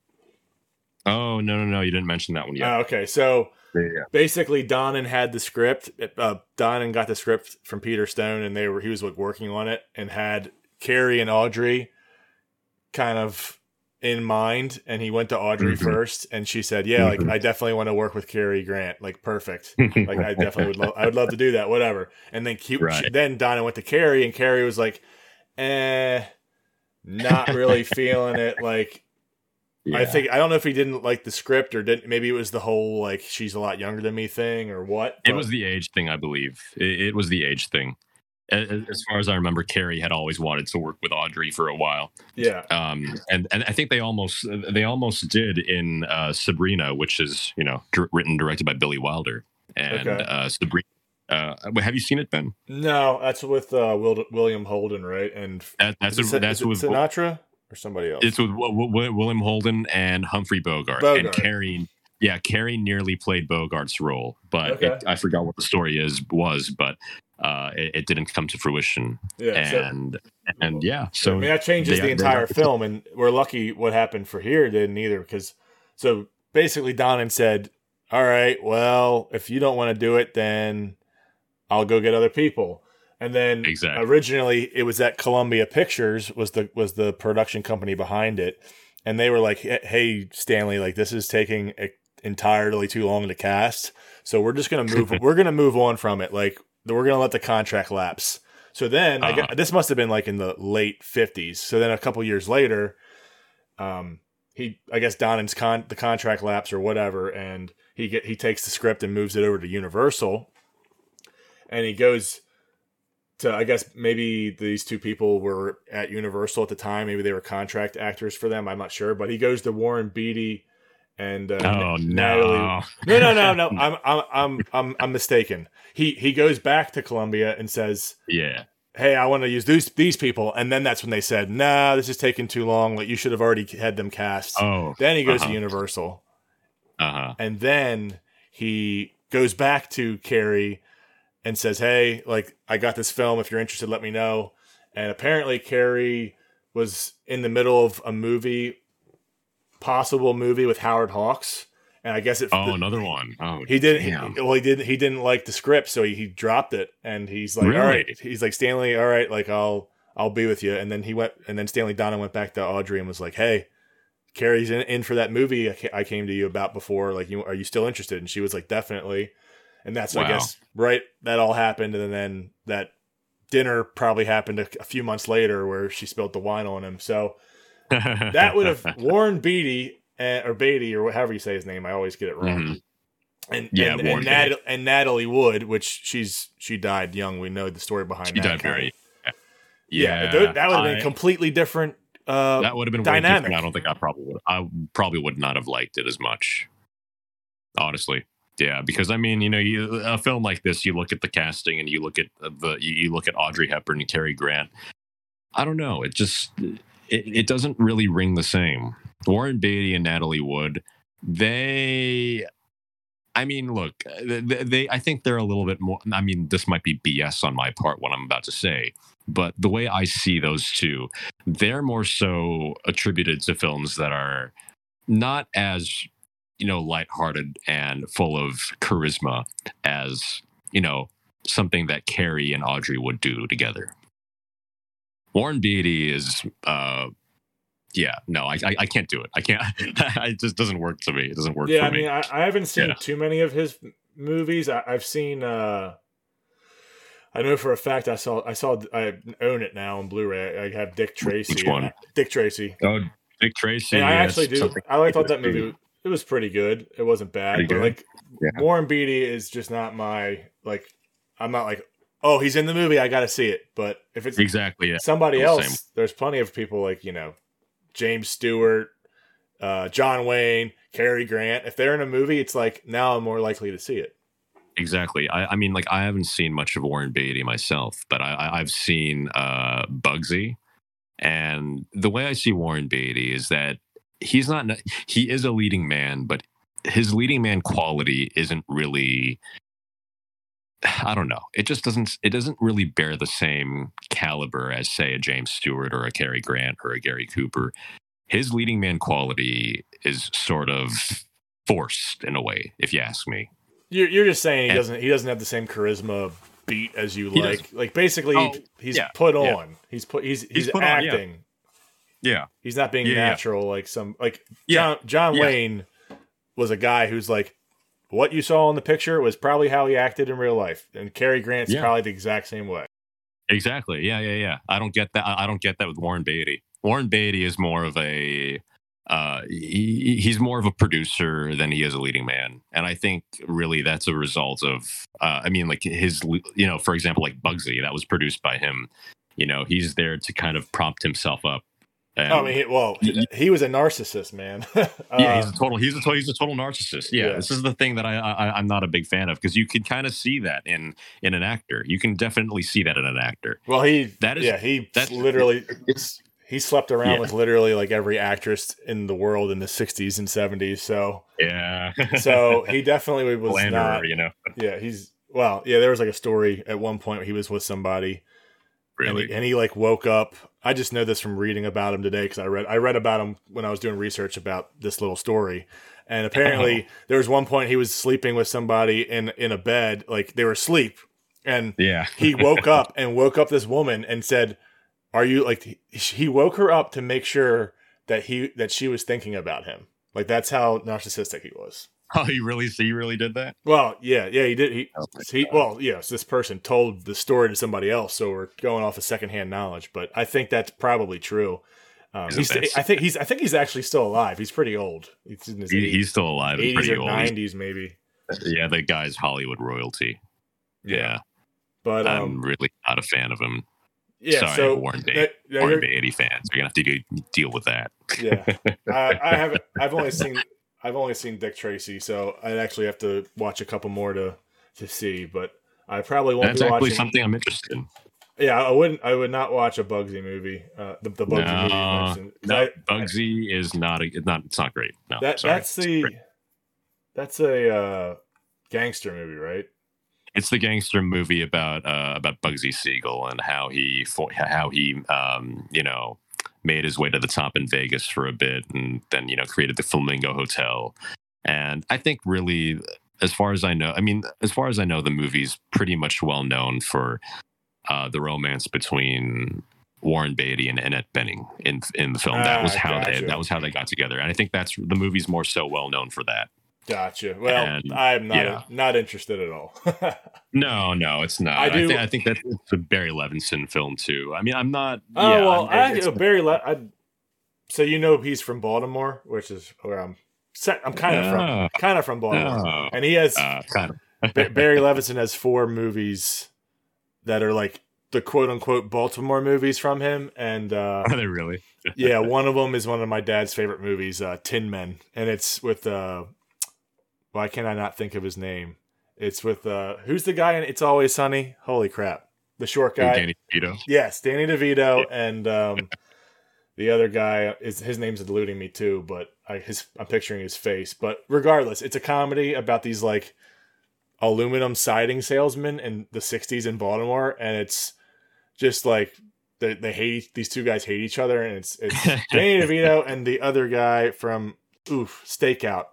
oh no no no, you didn't mention that one yet. Uh, okay, so yeah. basically Donen had the script. Uh, Donen got the script from Peter Stone, and they were he was like working on it, and had Cary and Audrey kind of in mind. And he went to Audrey Mhm. first, and she said, "Yeah, like Mhm. I definitely want to work with Cary Grant. Like perfect. <laughs> Like I definitely would. Lo- I would love to do that. Whatever." And then Right. then Donen went to Cary, and Cary was like, "Eh." Not really <laughs> feeling it. Like I think I don't know if he didn't like the script or didn't. Maybe it was the whole like she's a lot younger than me thing or what. it was the age thing, I believe. It, it was the age thing. A- a- As far as I remember, Cary had always wanted to work with Audrey for a while. yeah, um, and and I think they almost they almost did in uh, Sabrina, which is you know dir- written directed by Billy Wilder, and Okay. uh, Sabrina. Uh, have you seen it, Ben? no, that's with uh, Will, William Holden, right? And That, that's it, that's with Sinatra or somebody else. it's with William Holden and Humphrey Bogart, Bogart. and Cary. Yeah, Cary nearly played Bogart's role, but Okay. it, I forgot what the story is was, but uh, it, it didn't come to fruition. yeah, so, And and yeah, I so mean that changes they- the entire film, and we're lucky what happened for here didn't either because so basically Donen said, "All right, well, if you don't want to do it, then I'll go get other people." And then Exactly. originally it was that Columbia Pictures was the was the production company behind it, and they were like, "Hey, Stanley, like this is taking e- entirely too long to cast, so we're just gonna move. <laughs> we're gonna move on from it. Like we're gonna let the contract lapse." So then, Uh-huh. gue- this must have been like in the late fifties. So then, a couple years later, um, he, I guess Donen's con the contract lapse or whatever, and he get he takes the script and moves it over to Universal, and he goes to I guess maybe these two people were at Universal at the time. Maybe they were contract actors for them. I'm not sure, but he goes to Warren Beatty and uh, oh Natalie <laughs> no, no, no, no, no. <laughs> I'm, I'm, I'm, I'm, I'm mistaken. He, he goes back to Columbia and says, yeah, "Hey, I want to use these, these people." And then that's when they said, "Nah, this is taking too long. Like you should have already had them cast." oh, then he goes uh-huh. to Universal, uh huh, and then he goes back to Cary and says, "Hey, like I got this film. If you're interested, let me know." And apparently, Cary was in the middle of a movie, possible movie with Howard Hawks, and I guess it. oh another one. Oh, He didn't. He, well, he didn't. He didn't like the script, so he, he dropped it. And he's like, "All right." He's like, "Stanley, all right, like I'll I'll be with you." And then he went. And then Stanley Donen went back to Audrey and was like, "Hey, Cary's in, in for that movie I, ca- I came to you about before. Like, you are you still interested?" And she was like, "Definitely." And that's I guess right. That all happened, and then that dinner probably happened a, a few months later where she spilled the wine on him. So that would have <laughs> Warren Beatty. And, or Beatty, or however you say his name, I always get it wrong Mhm. and Yeah, and, and, Nat- and Natalie Wood, which she's she died young. We know the story behind She that. died very. yeah. Yeah, th- that would have been I- completely different uh, that would have been dynamic. I don't think I probably would. I probably would not have liked it as much. Honestly, yeah, because I mean, you know, you, a film like this, you look at the casting and you look at the you look at Audrey Hepburn and Cary Grant. I don't know. It just it, it doesn't really ring the same. Warren Beatty and Natalie Wood, they I mean, look, they, they, I think they're a little bit more. I mean, this might be BS on my part, what I'm about to say, but the way I see those two, they're more so attributed to films that are not as, you know, lighthearted and full of charisma as, you know, something that Cary and Audrey would do together. Warren Beatty is uh, yeah, no, I, I, I can't do it. I can't. <laughs> it just doesn't work to me. It doesn't work. Yeah, for I mean, me. I, I haven't seen Yeah. too many of his movies. I, I've seen. uh I know for a fact I saw. I saw. I own it now on Blu-ray. I, I have Dick Tracy. Which one? Dick Tracy. oh, Dick Tracy. And I actually do. I like thought that movie. It was pretty good. It wasn't bad, but like Yeah. Warren Beatty is just not my like. I'm not like, oh, he's in the movie. I got to see it. But if it's Exactly. Yeah. somebody I'm the else, same. there's plenty of people like you know, James Stewart, uh, John Wayne, Cary Grant. If they're in a movie, it's like now I'm more likely to see it. Exactly. I, I mean, like, I haven't seen much of Warren Beatty myself, but I, I, I've seen uh, Bugsy, and the way I see Warren Beatty is that he's not. He is a leading man, but his leading man quality isn't really. <sighs> I don't know. It just doesn't. It doesn't really bear the same caliber as, say, a James Stewart or a Cary Grant or a Gary Cooper. His leading man quality is sort of forced in a way, if you ask me. You're, you're just saying he And- doesn't. He doesn't have the same charisma beat as you like. Like basically, Oh, he's yeah, put yeah. on. He's put. He's he's, He's put on, yeah. acting. Yeah. He's not being Yeah, yeah. natural like some like Yeah. John John Yeah. Wayne was a guy who's like what you saw in the picture was probably how he acted in real life, and Cary Grant's Yeah. probably the exact same way. Exactly. Yeah, yeah, yeah. I don't get that. I don't get that with Warren Beatty. Warren Beatty is more of a uh, he, he's more of a producer than he is a leading man, and I think really that's a result of. Uh, I mean, like his, you know, for example, like Bugsy, that was produced by him. You know, he's there to kind of prompt himself up. And, I mean, he, well, he, he was a narcissist, man. <laughs> yeah, Uh, he's a total. He's a total. He's a total narcissist. Yeah, Yeah. this is the thing that I, I I'm not a big fan of because you can kind of see that in in an actor. You can definitely see that in an actor. well, he That is- yeah, he that's- literally It's he slept around Yeah. with literally like every actress in the world in the 60s and 70s. So yeah. so he definitely <laughs> was not. you know. Yeah, he's well, yeah. There was like a story at one point where he was with somebody, and Really. he, and he like woke up. I just know this from reading about him today because I read I read about him when I was doing research about this little story. And apparently, oh. there was one point he was sleeping with somebody in in a bed, like they were asleep, and yeah. he <laughs> woke up and woke up this woman and said, "Are you like?" He, he woke her up to make sure that he that she was thinking about him. Like that's how narcissistic he was. <laughs> Oh, he really? He really did that? Well, yeah, yeah, he did. He, Oh he well, yes, this person told the story to somebody else, so we're going off of secondhand knowledge. But I think that's probably true. Um, he's, I think he's, I think he's actually still alive. He's pretty old. He's in his He, he's still alive eighties or nineties, maybe. Yeah, the guy's Hollywood royalty. Yeah, but I'm um, really not a fan of him. yeah. Sorry, so Warren Beatty. that- yeah, Warren you're- Beatty fans, we're gonna have to do, deal with that. yeah. <laughs> I, I haven't. I've only seen. I've only seen Dick Tracy, so I'd actually have to watch a couple more to to see. But I probably won't That's be actually watching. something I'm interested in. Yeah, I wouldn't. I would not watch a Bugsy movie. Uh, the, the Bugsy movie. No, mentioned. no, I- Bugsy is not a, it's not. It's not great. No, that that's the that's a uh, gangster movie, right? It's the gangster movie about uh, about Bugsy Siegel and how he how he um, you know made his way to the top in Vegas for a bit and then you know created the Flamingo Hotel. And I think really, as far as I know, I mean, as far as I know, the movie's pretty much well known for uh, the romance between Warren Beatty and Annette Bening in in the film. that was Ah, how they that was how they got together, and I think that's the movie's more so well known for that. Gotcha. Well, And, I'm not yeah. not interested at all. <laughs> No, no, it's not. I I, do- think I think that's a Barry Levinson film too. I mean, I'm not. oh yeah, well, I'm- I, Barry. Le- I, so you know he's from Baltimore, which is where I'm. set- I'm kind of from Oh, kind of from Baltimore, oh, and he has uh, kind of. <laughs> Barry Levinson has four movies that are like the quote unquote Baltimore movies from him, and uh, <laughs> Are they really? yeah, one of them is one of my dad's favorite movies, uh, Tin Men, and it's with uh, why can't I not think of his name? It's with uh, who's the guy in It's Always Sunny? Holy crap, the short guy. Danny DeVito. Yes, Danny DeVito and um, <laughs> the other guy is his name's eluding me too, but I his I'm picturing his face. But regardless, it's a comedy about these like aluminum siding salesmen in the '60s in Baltimore, and it's just like they, they hate these two guys hate each other, and it's it's <laughs> Danny DeVito and the other guy from Oof Stakeout,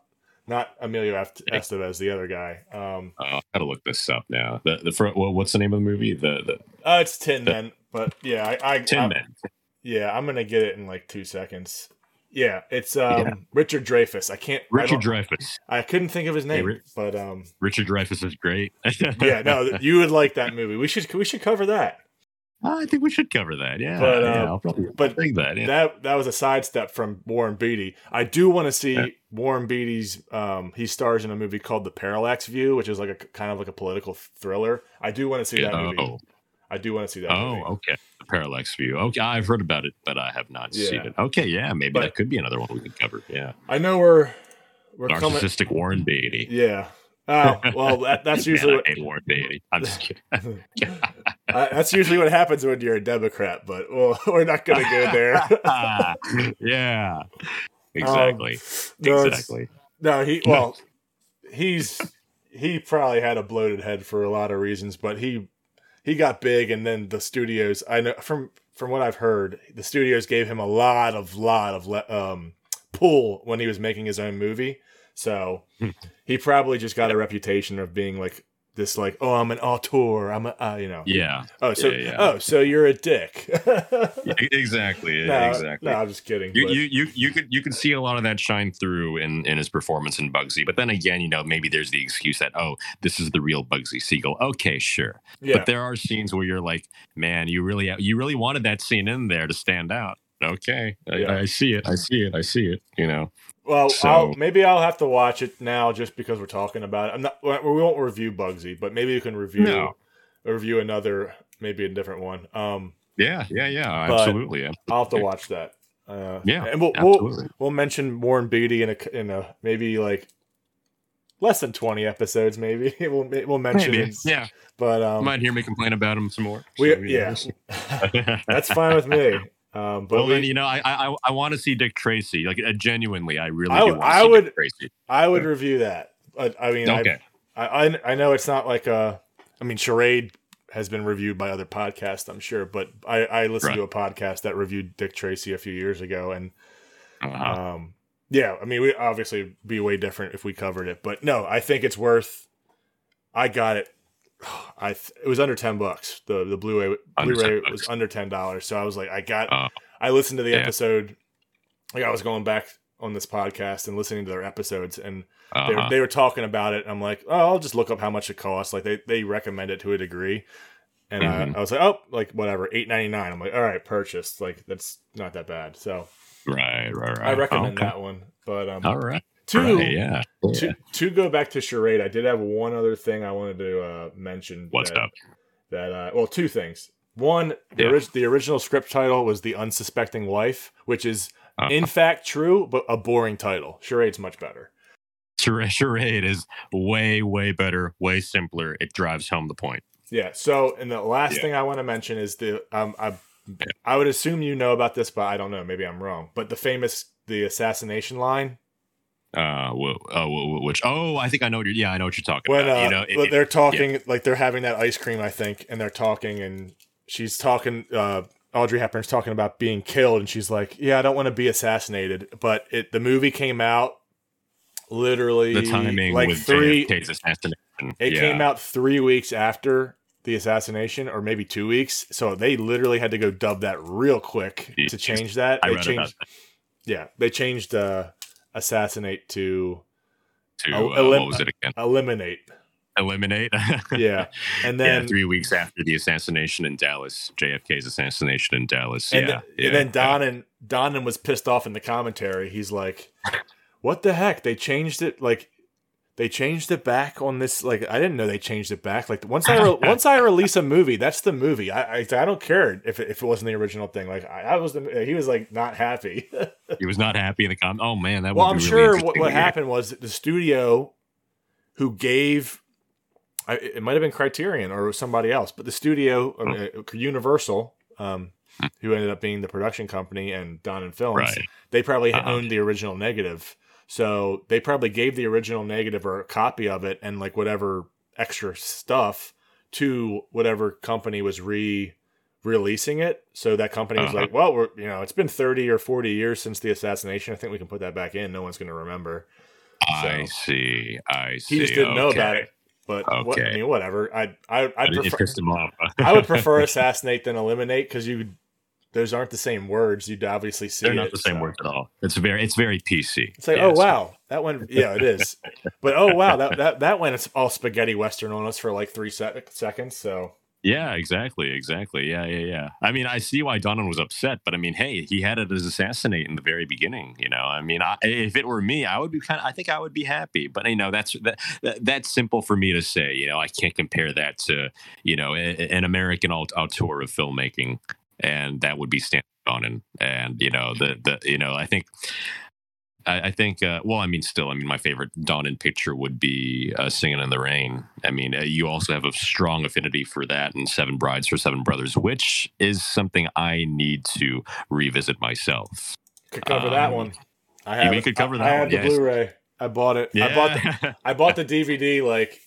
not Emilio Est- Estevez, the other guy. Um, Oh, I gotta look this up now. The the well, what's the name of the movie? The the uh, it's Tin Men, but yeah, I, I Tin I- Men. Yeah, I'm gonna get it in like two seconds. Yeah, it's um, Yeah. Richard Dreyfuss. I can't. Richard don't- Dreyfuss. I couldn't think of his name, Ri- but um, Richard Dreyfuss is great. <laughs> yeah, no, you would like that movie. We should we should cover that. I think we should cover that. Yeah, But, yeah, uh, I'll probably but think that. Yeah. That that was a sidestep from Warren Beatty. I do want to see Yeah. Warren Beatty's. Um, he stars in a movie called The Parallax View, which is like a kind of like a political thriller. I do want to see that movie. oh, I do want to see that. oh, movie. okay. The Parallax View. Okay, I've heard about it, but I have not seen it. Okay, yeah, maybe But- that could be another one we could cover. Yeah, I know we're we're coming. narcissistic Warren Beatty. Yeah. Oh well, that, <laughs> that's Man, usually I hate Warren Beatty. I'm just kidding. <laughs> <laughs> Uh, that's usually what happens when you're a Democrat, but well, we're not going to go there. yeah, exactly, no, exactly. no, he well, he's he probably had a bloated head for a lot of reasons, but he he got big, and then the studios. I know from from what I've heard, the studios gave him a lot of lot of le- um pull when he was making his own movie. So he probably just got a reputation of being like this, like oh, I'm an auteur, I'm a uh, you know. Yeah, Oh, so Yeah, yeah. oh, so you're a dick. exactly, <laughs> no, exactly. No, I'm just kidding. You, but- you you you could you could see a lot of that shine through in in his performance in Bugsy, but then again, you know, maybe there's the excuse that oh, this is the real Bugsy Siegel. Okay, sure, yeah. but there are scenes where you're like, man, you really you really wanted that scene in there to stand out. Okay, I, Yeah. I see it, I see it, I see it. You know, Well, So- I'll, maybe I'll have to watch it now just because we're talking about it. I'm not. We won't review Bugsy, but maybe you can review No. review another, maybe a different one. Um, yeah, yeah, yeah, absolutely, I'll have to watch that. Uh, Yeah, and we'll, we'll we'll mention Warren Beatty in a in a maybe like less than twenty episodes. Maybe <laughs> we'll we'll mention Maybe, it. yeah. But You um, might hear me complain about him some more. we So, yeah, yeah. <laughs> that's fine with me. Um, but well, we, then you know, I I I want to see Dick Tracy. Like uh, genuinely, I really I do would- want to I see would- Dick Tracy. I would review that. But, I mean, I- Okay, I, I I know it's not like a. I mean, Charade has been reviewed by other podcasts, I'm sure, but I, I listened to a podcast that reviewed Dick Tracy a few years ago, and uh-huh. um, yeah, I mean, we obviously be way different if we covered it, but no, I think it's worth. I got it. <sighs> I th- it was under ten bucks. The the Blu-ray Under Blu-ray was under ten dollars, so I was like, I got. Oh. I listened to the Yeah. episode. Like I was going back on this podcast and listening to their episodes, and they, uh-huh. were, they were talking about it. And I'm like, oh, I'll just look up how much it costs. Like they, they recommend it to a degree. And Mhm. I, I was like, oh, like whatever, eight ninety nine. I'm like, all right, purchased. Like that's not that bad. So right, right, right. I recommend Okay. that one. But um, All right, to, right, yeah. to to go back to charade, I did have one other thing I wanted to uh, mention. What's that, up? That uh, well, two things. One, the, Yeah. orig- the original script title was "The Unsuspecting Wife," which is Uh, in fact true, but a boring title. Charade's much better. Charade, Charade is way, way better, way simpler. It drives home the point. Yeah. So, and the last Yeah. thing I want to mention is the um, I I would assume you know about this, but I don't know. Maybe I'm wrong. But the famous the assassination line Uh, uh, wh- which? Oh, I think I know what you're. Yeah, I know what you're talking when about. uh, you know, it- they're talking like they're having that ice cream, I think, and they're talking, and she's talking. Uh, Audrey Hepburn's talking about being killed, and she's like, "Yeah, I don't want to be assassinated." But it the movie came out literally the timing like with three. JFK's assassination. It yeah. came out three weeks after the assassination, or maybe two weeks. So they literally had to go dub that real quick to change that. I They changed, about yeah, they changed uh, assassinate to to El- uh, elim- what was it again? eliminate. Eliminate. <laughs> Yeah, and yeah, then three weeks after the assassination in Dallas, JFK's assassination in Dallas. and, yeah, th- yeah, and then yeah. Donen Donen was pissed off in the commentary. He's like, "What the heck? They changed it like." They changed it back on this. Like I didn't know they changed it back. Like once I re- <laughs> once I release a movie, that's the movie. I I, I don't care if it, if it wasn't the original thing. Like I, I was the he was like not happy. <laughs> he was not happy in the com. Oh man, that. Well, I'm really sure what, what happened was the studio who gave it might have been Criterion or somebody else, but the studio, oh. uh, Universal, um, who ended up being the production company and Donen Films, right. they probably uh-huh. owned the original negative. So they probably gave the original negative or a copy of it and like whatever extra stuff to whatever company was re releasing it. So that company was uh-huh. like, well, we're, you know, it's been 30 or 40 years since the assassination. I think we can put that back in. No one's going to remember. I see. I see. He just didn't okay. know about it. But okay. what, I mean, whatever. I I I would prefer, <laughs> I would prefer assassinate than eliminate because you those aren't the same words. You'd obviously see. They're not it, the same so. words at all. It's very it's very PC. It's like yeah, oh wow that one yeah it is, <laughs> but oh wow that that that went all spaghetti western on us for like three seconds. So yeah, exactly, exactly. Yeah, yeah, yeah. I mean, I see why Donen was upset, but I mean, hey, he had it as assassinate in the very beginning. You know, I mean, I, if it were me, I would be kind of. I think I would be happy, but you know, that's that, that, that's simple for me to say. You know, I can't compare that to you know a, an American auteur of filmmaking, and that would be Stan Donen. And you know, the the you know, I think I, I think, uh, well, I mean, still, I mean, my favorite Donen picture would be uh, "Singing in the Rain." I mean, uh, you also have a strong affinity for that, and Seven Brides for Seven Brothers, which is something I need to revisit myself. Could cover um, that one. I have. You could cover that. I, I have the yes. Blu-ray. I bought it. Yeah. I bought the. I bought the DVD like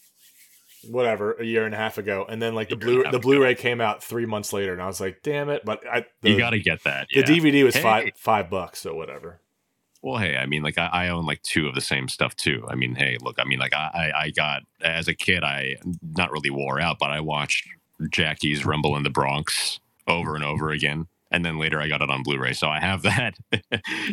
whatever a year and a half ago, and then like the blue the Blu-ray came out three months later, and I was like, damn it! But I the, you got to get that. Yeah. The DVD was hey. five five bucks, so whatever. Well, hey, I mean, like I, I, own like two of the same stuff too. I mean, hey, look, I mean, like I, I got as a kid, I not really wore out, but I watched Jackie's Rumble in the Bronx over and over again, and then later I got it on Blu-ray, so I have <laughs> that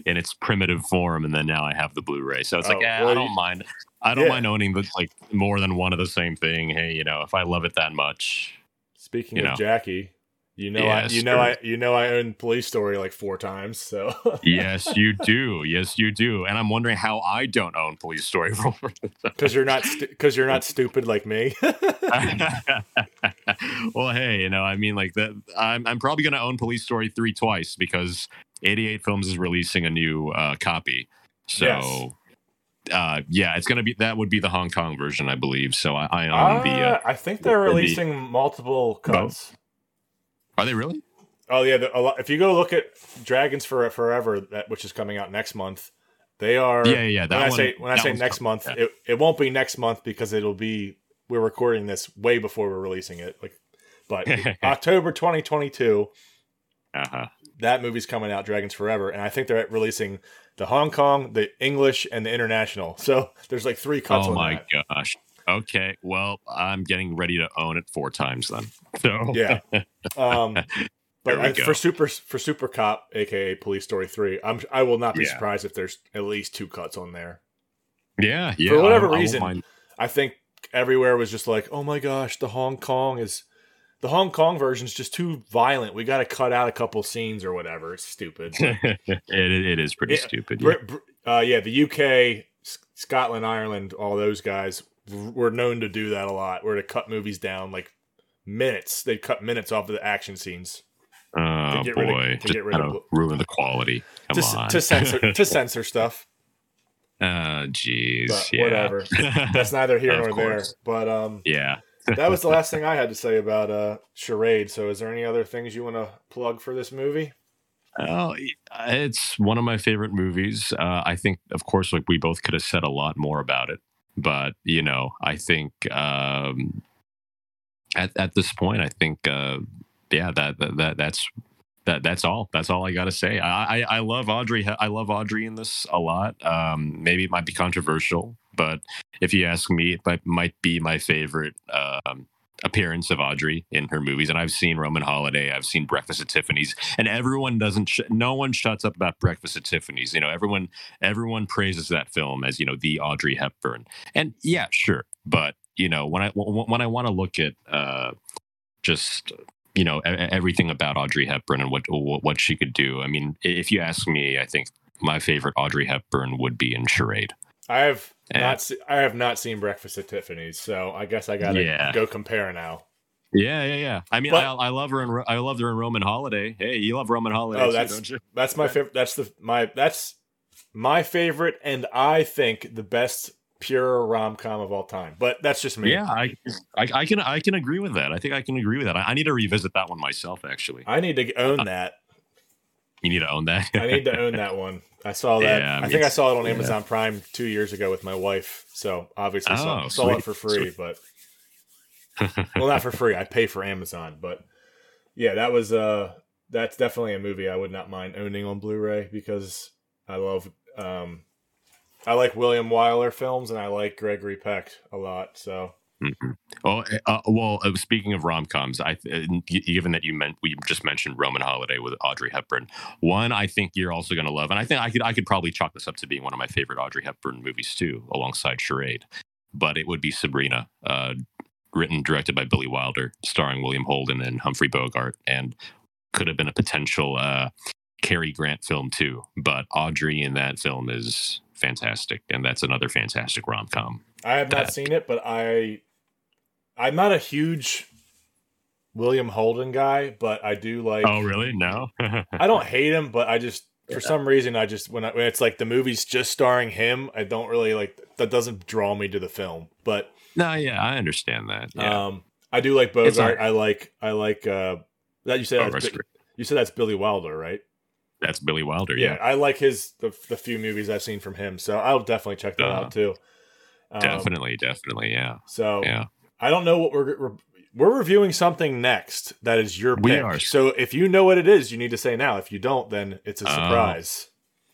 in its primitive form, and then now I have the Blu-ray. So it's oh, like, eh, well, I don't mind. I don't yeah. mind owning the, like more than one of the same thing. Hey, you know, if I love it that much. Speaking of know. Jackie, you know, yes, I, you know, I, you know, I own Police Story like four times. So yes, you <laughs> do. Yes, you do. And I'm wondering how I don't own Police Story <laughs> because you're not because stu- you're not stupid like me. <laughs> well, hey, you know, I mean, like that. I'm I'm probably going to own Police Story three twice because 88 Films is releasing a new uh, copy. So. Yes. Uh, yeah, it's gonna be that would be the Hong Kong version, I believe. So I, I own uh, the. Uh, I think they're releasing the, multiple cuts. Are they really? Oh yeah, the, lot, if you go look at Dragons for Forever, that which is coming out next month, they are. Yeah, yeah. when I say when I say next month, yeah. it, it won't be next month because it'll be we're recording this way before we're releasing it. Like, but <laughs> October 2022. Uh-huh. That movie's coming out, Dragons Forever, and I think they're releasing the Hong Kong, the English, and the international. So there's like three cuts. On there. Oh my that. gosh! Okay, well, I'm getting ready to own it four times then. <laughs> So yeah, um, <laughs> but I, for super for Super Cop, aka Police Story Three, I'm I will not be yeah. surprised if there's at least two cuts on there. Yeah, yeah. For whatever I, reason, I, I think everywhere was just like, oh my gosh, the Hong Kong is the Hong Kong version is just too violent. We got to cut out a couple scenes or whatever. It's stupid. <laughs> it, it is pretty yeah, stupid. Yeah. Uh, yeah, the UK, Scotland, Ireland, all those guys were known to do that a lot, where to cut movies down like minutes. They cut minutes off of the action scenes. Oh to boy! Of, to get rid of ruin the quality. Come to, on. to censor <laughs> to censor stuff. Oh, jeez. Yeah. Whatever. <laughs> That's neither here nor there. But um, yeah. That was the last thing I had to say about uh, Charade. So, is there any other things you want to plug for this movie? Oh, it's one of my favorite movies. Uh, I think, of course, like we both could have said a lot more about it. But you know, I think um, at at this point, I think uh, yeah, that, that that that's that that's all. That's all I got to say. I, I, I love Audrey. I love Audrey in this a lot. Um, maybe it might be controversial, but if you ask me, it might, be my favorite um, appearance of Audrey in her movies. And I've seen Roman Holiday, I've seen Breakfast at Tiffany's, and everyone doesn't. Sh- no one shuts up about Breakfast at Tiffany's. You know, everyone everyone praises that film as you know the Audrey Hepburn. And yeah, sure, but you know when I when I want to look at uh, just you know everything about Audrey Hepburn and what what she could do. I mean, if you ask me, I think my favorite Audrey Hepburn would be in Charade. I have And- Not se- I have not seen Breakfast at Tiffany's, so I guess I gotta Yeah. go compare now. yeah, yeah, yeah. I mean, But- I, I love her in I love her in Roman Holiday. Hey, you love Roman Holiday, Oh, too, that's- don't you? That's my favorite. That's the my that's my favorite, and I think the best pure rom com of all time. But that's just me. Yeah, I, I, I can, I can agree with that. I think I can agree with that. I, I need to revisit that one myself. Actually, I need to own uh, that. you need to own that. I need to own <laughs> that one. I saw that. Yeah, I I, think I saw it on yeah. Amazon Prime two years ago with my wife. So obviously saw, Oh, saw it for free, sweet. but <laughs> well, not for free. I pay for Amazon, but yeah, that was uh that's definitely a movie I would not mind owning on Blu-ray because I love um I like William Wyler films and I like Gregory Peck a lot. So Mhm. Oh, uh, well. Uh, speaking of rom coms, I uh, given that you meant we just mentioned Roman Holiday with Audrey Hepburn, one I think you're also going to love, and I think I could I could probably chalk this up to being one of my favorite Audrey Hepburn movies too, alongside Charade. But it would be Sabrina, uh, written directed by Billy Wilder, starring William Holden and Humphrey Bogart, and could have been a potential uh, Cary Grant film too. But Audrey in that film is fantastic, and that's another fantastic rom com. I have not That- seen it, but I I'm not a huge William Holden guy, but I do like Oh, really? No. <laughs> I don't hate him, but I just for some reason I just when, I, when it's like the movie's just starring him, I don't really like that doesn't draw me to the film. But No, yeah, I understand that. Yeah. um I do like It's Bogart. all I like I like uh that you said Oh, that's that's Bi- great. you said that's Billy Wilder, right? That's Billy Wilder. Yeah, Yeah, I like his the, the few movies I've seen from him, so I'll definitely check that Uh-huh. out too. Um, definitely, definitely. Yeah, So yeah. I don't know what we're, we're we're reviewing something next that is your pick. We are. So if you know what it is, you need to say now. If you don't, then it's a Oh. surprise.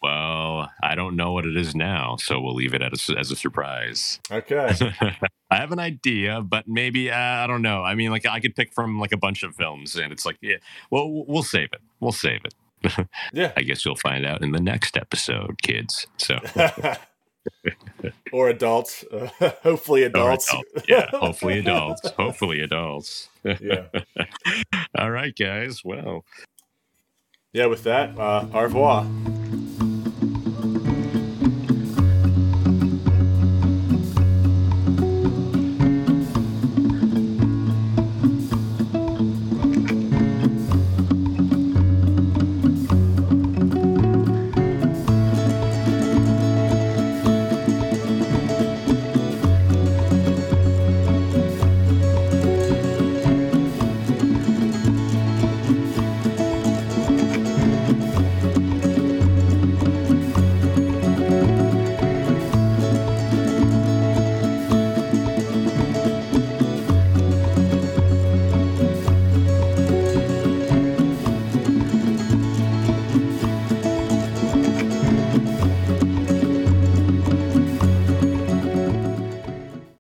Well, I don't know what it is now, so we'll leave it as a, as a surprise. Okay. <laughs> I have an idea, but maybe uh, I don't know. I mean, like I could pick from like a bunch of films, and it's like, yeah. Well, we'll save it. We'll save it. <laughs> Yeah. I guess you'll find out in the next episode, kids. So <laughs> or adults. Uh, <laughs> hopefully adults. adult- yeah, <laughs> hopefully adults. Hopefully adults. yeah. <laughs> All right, guys. Well. Yeah, with that, uh, au revoir.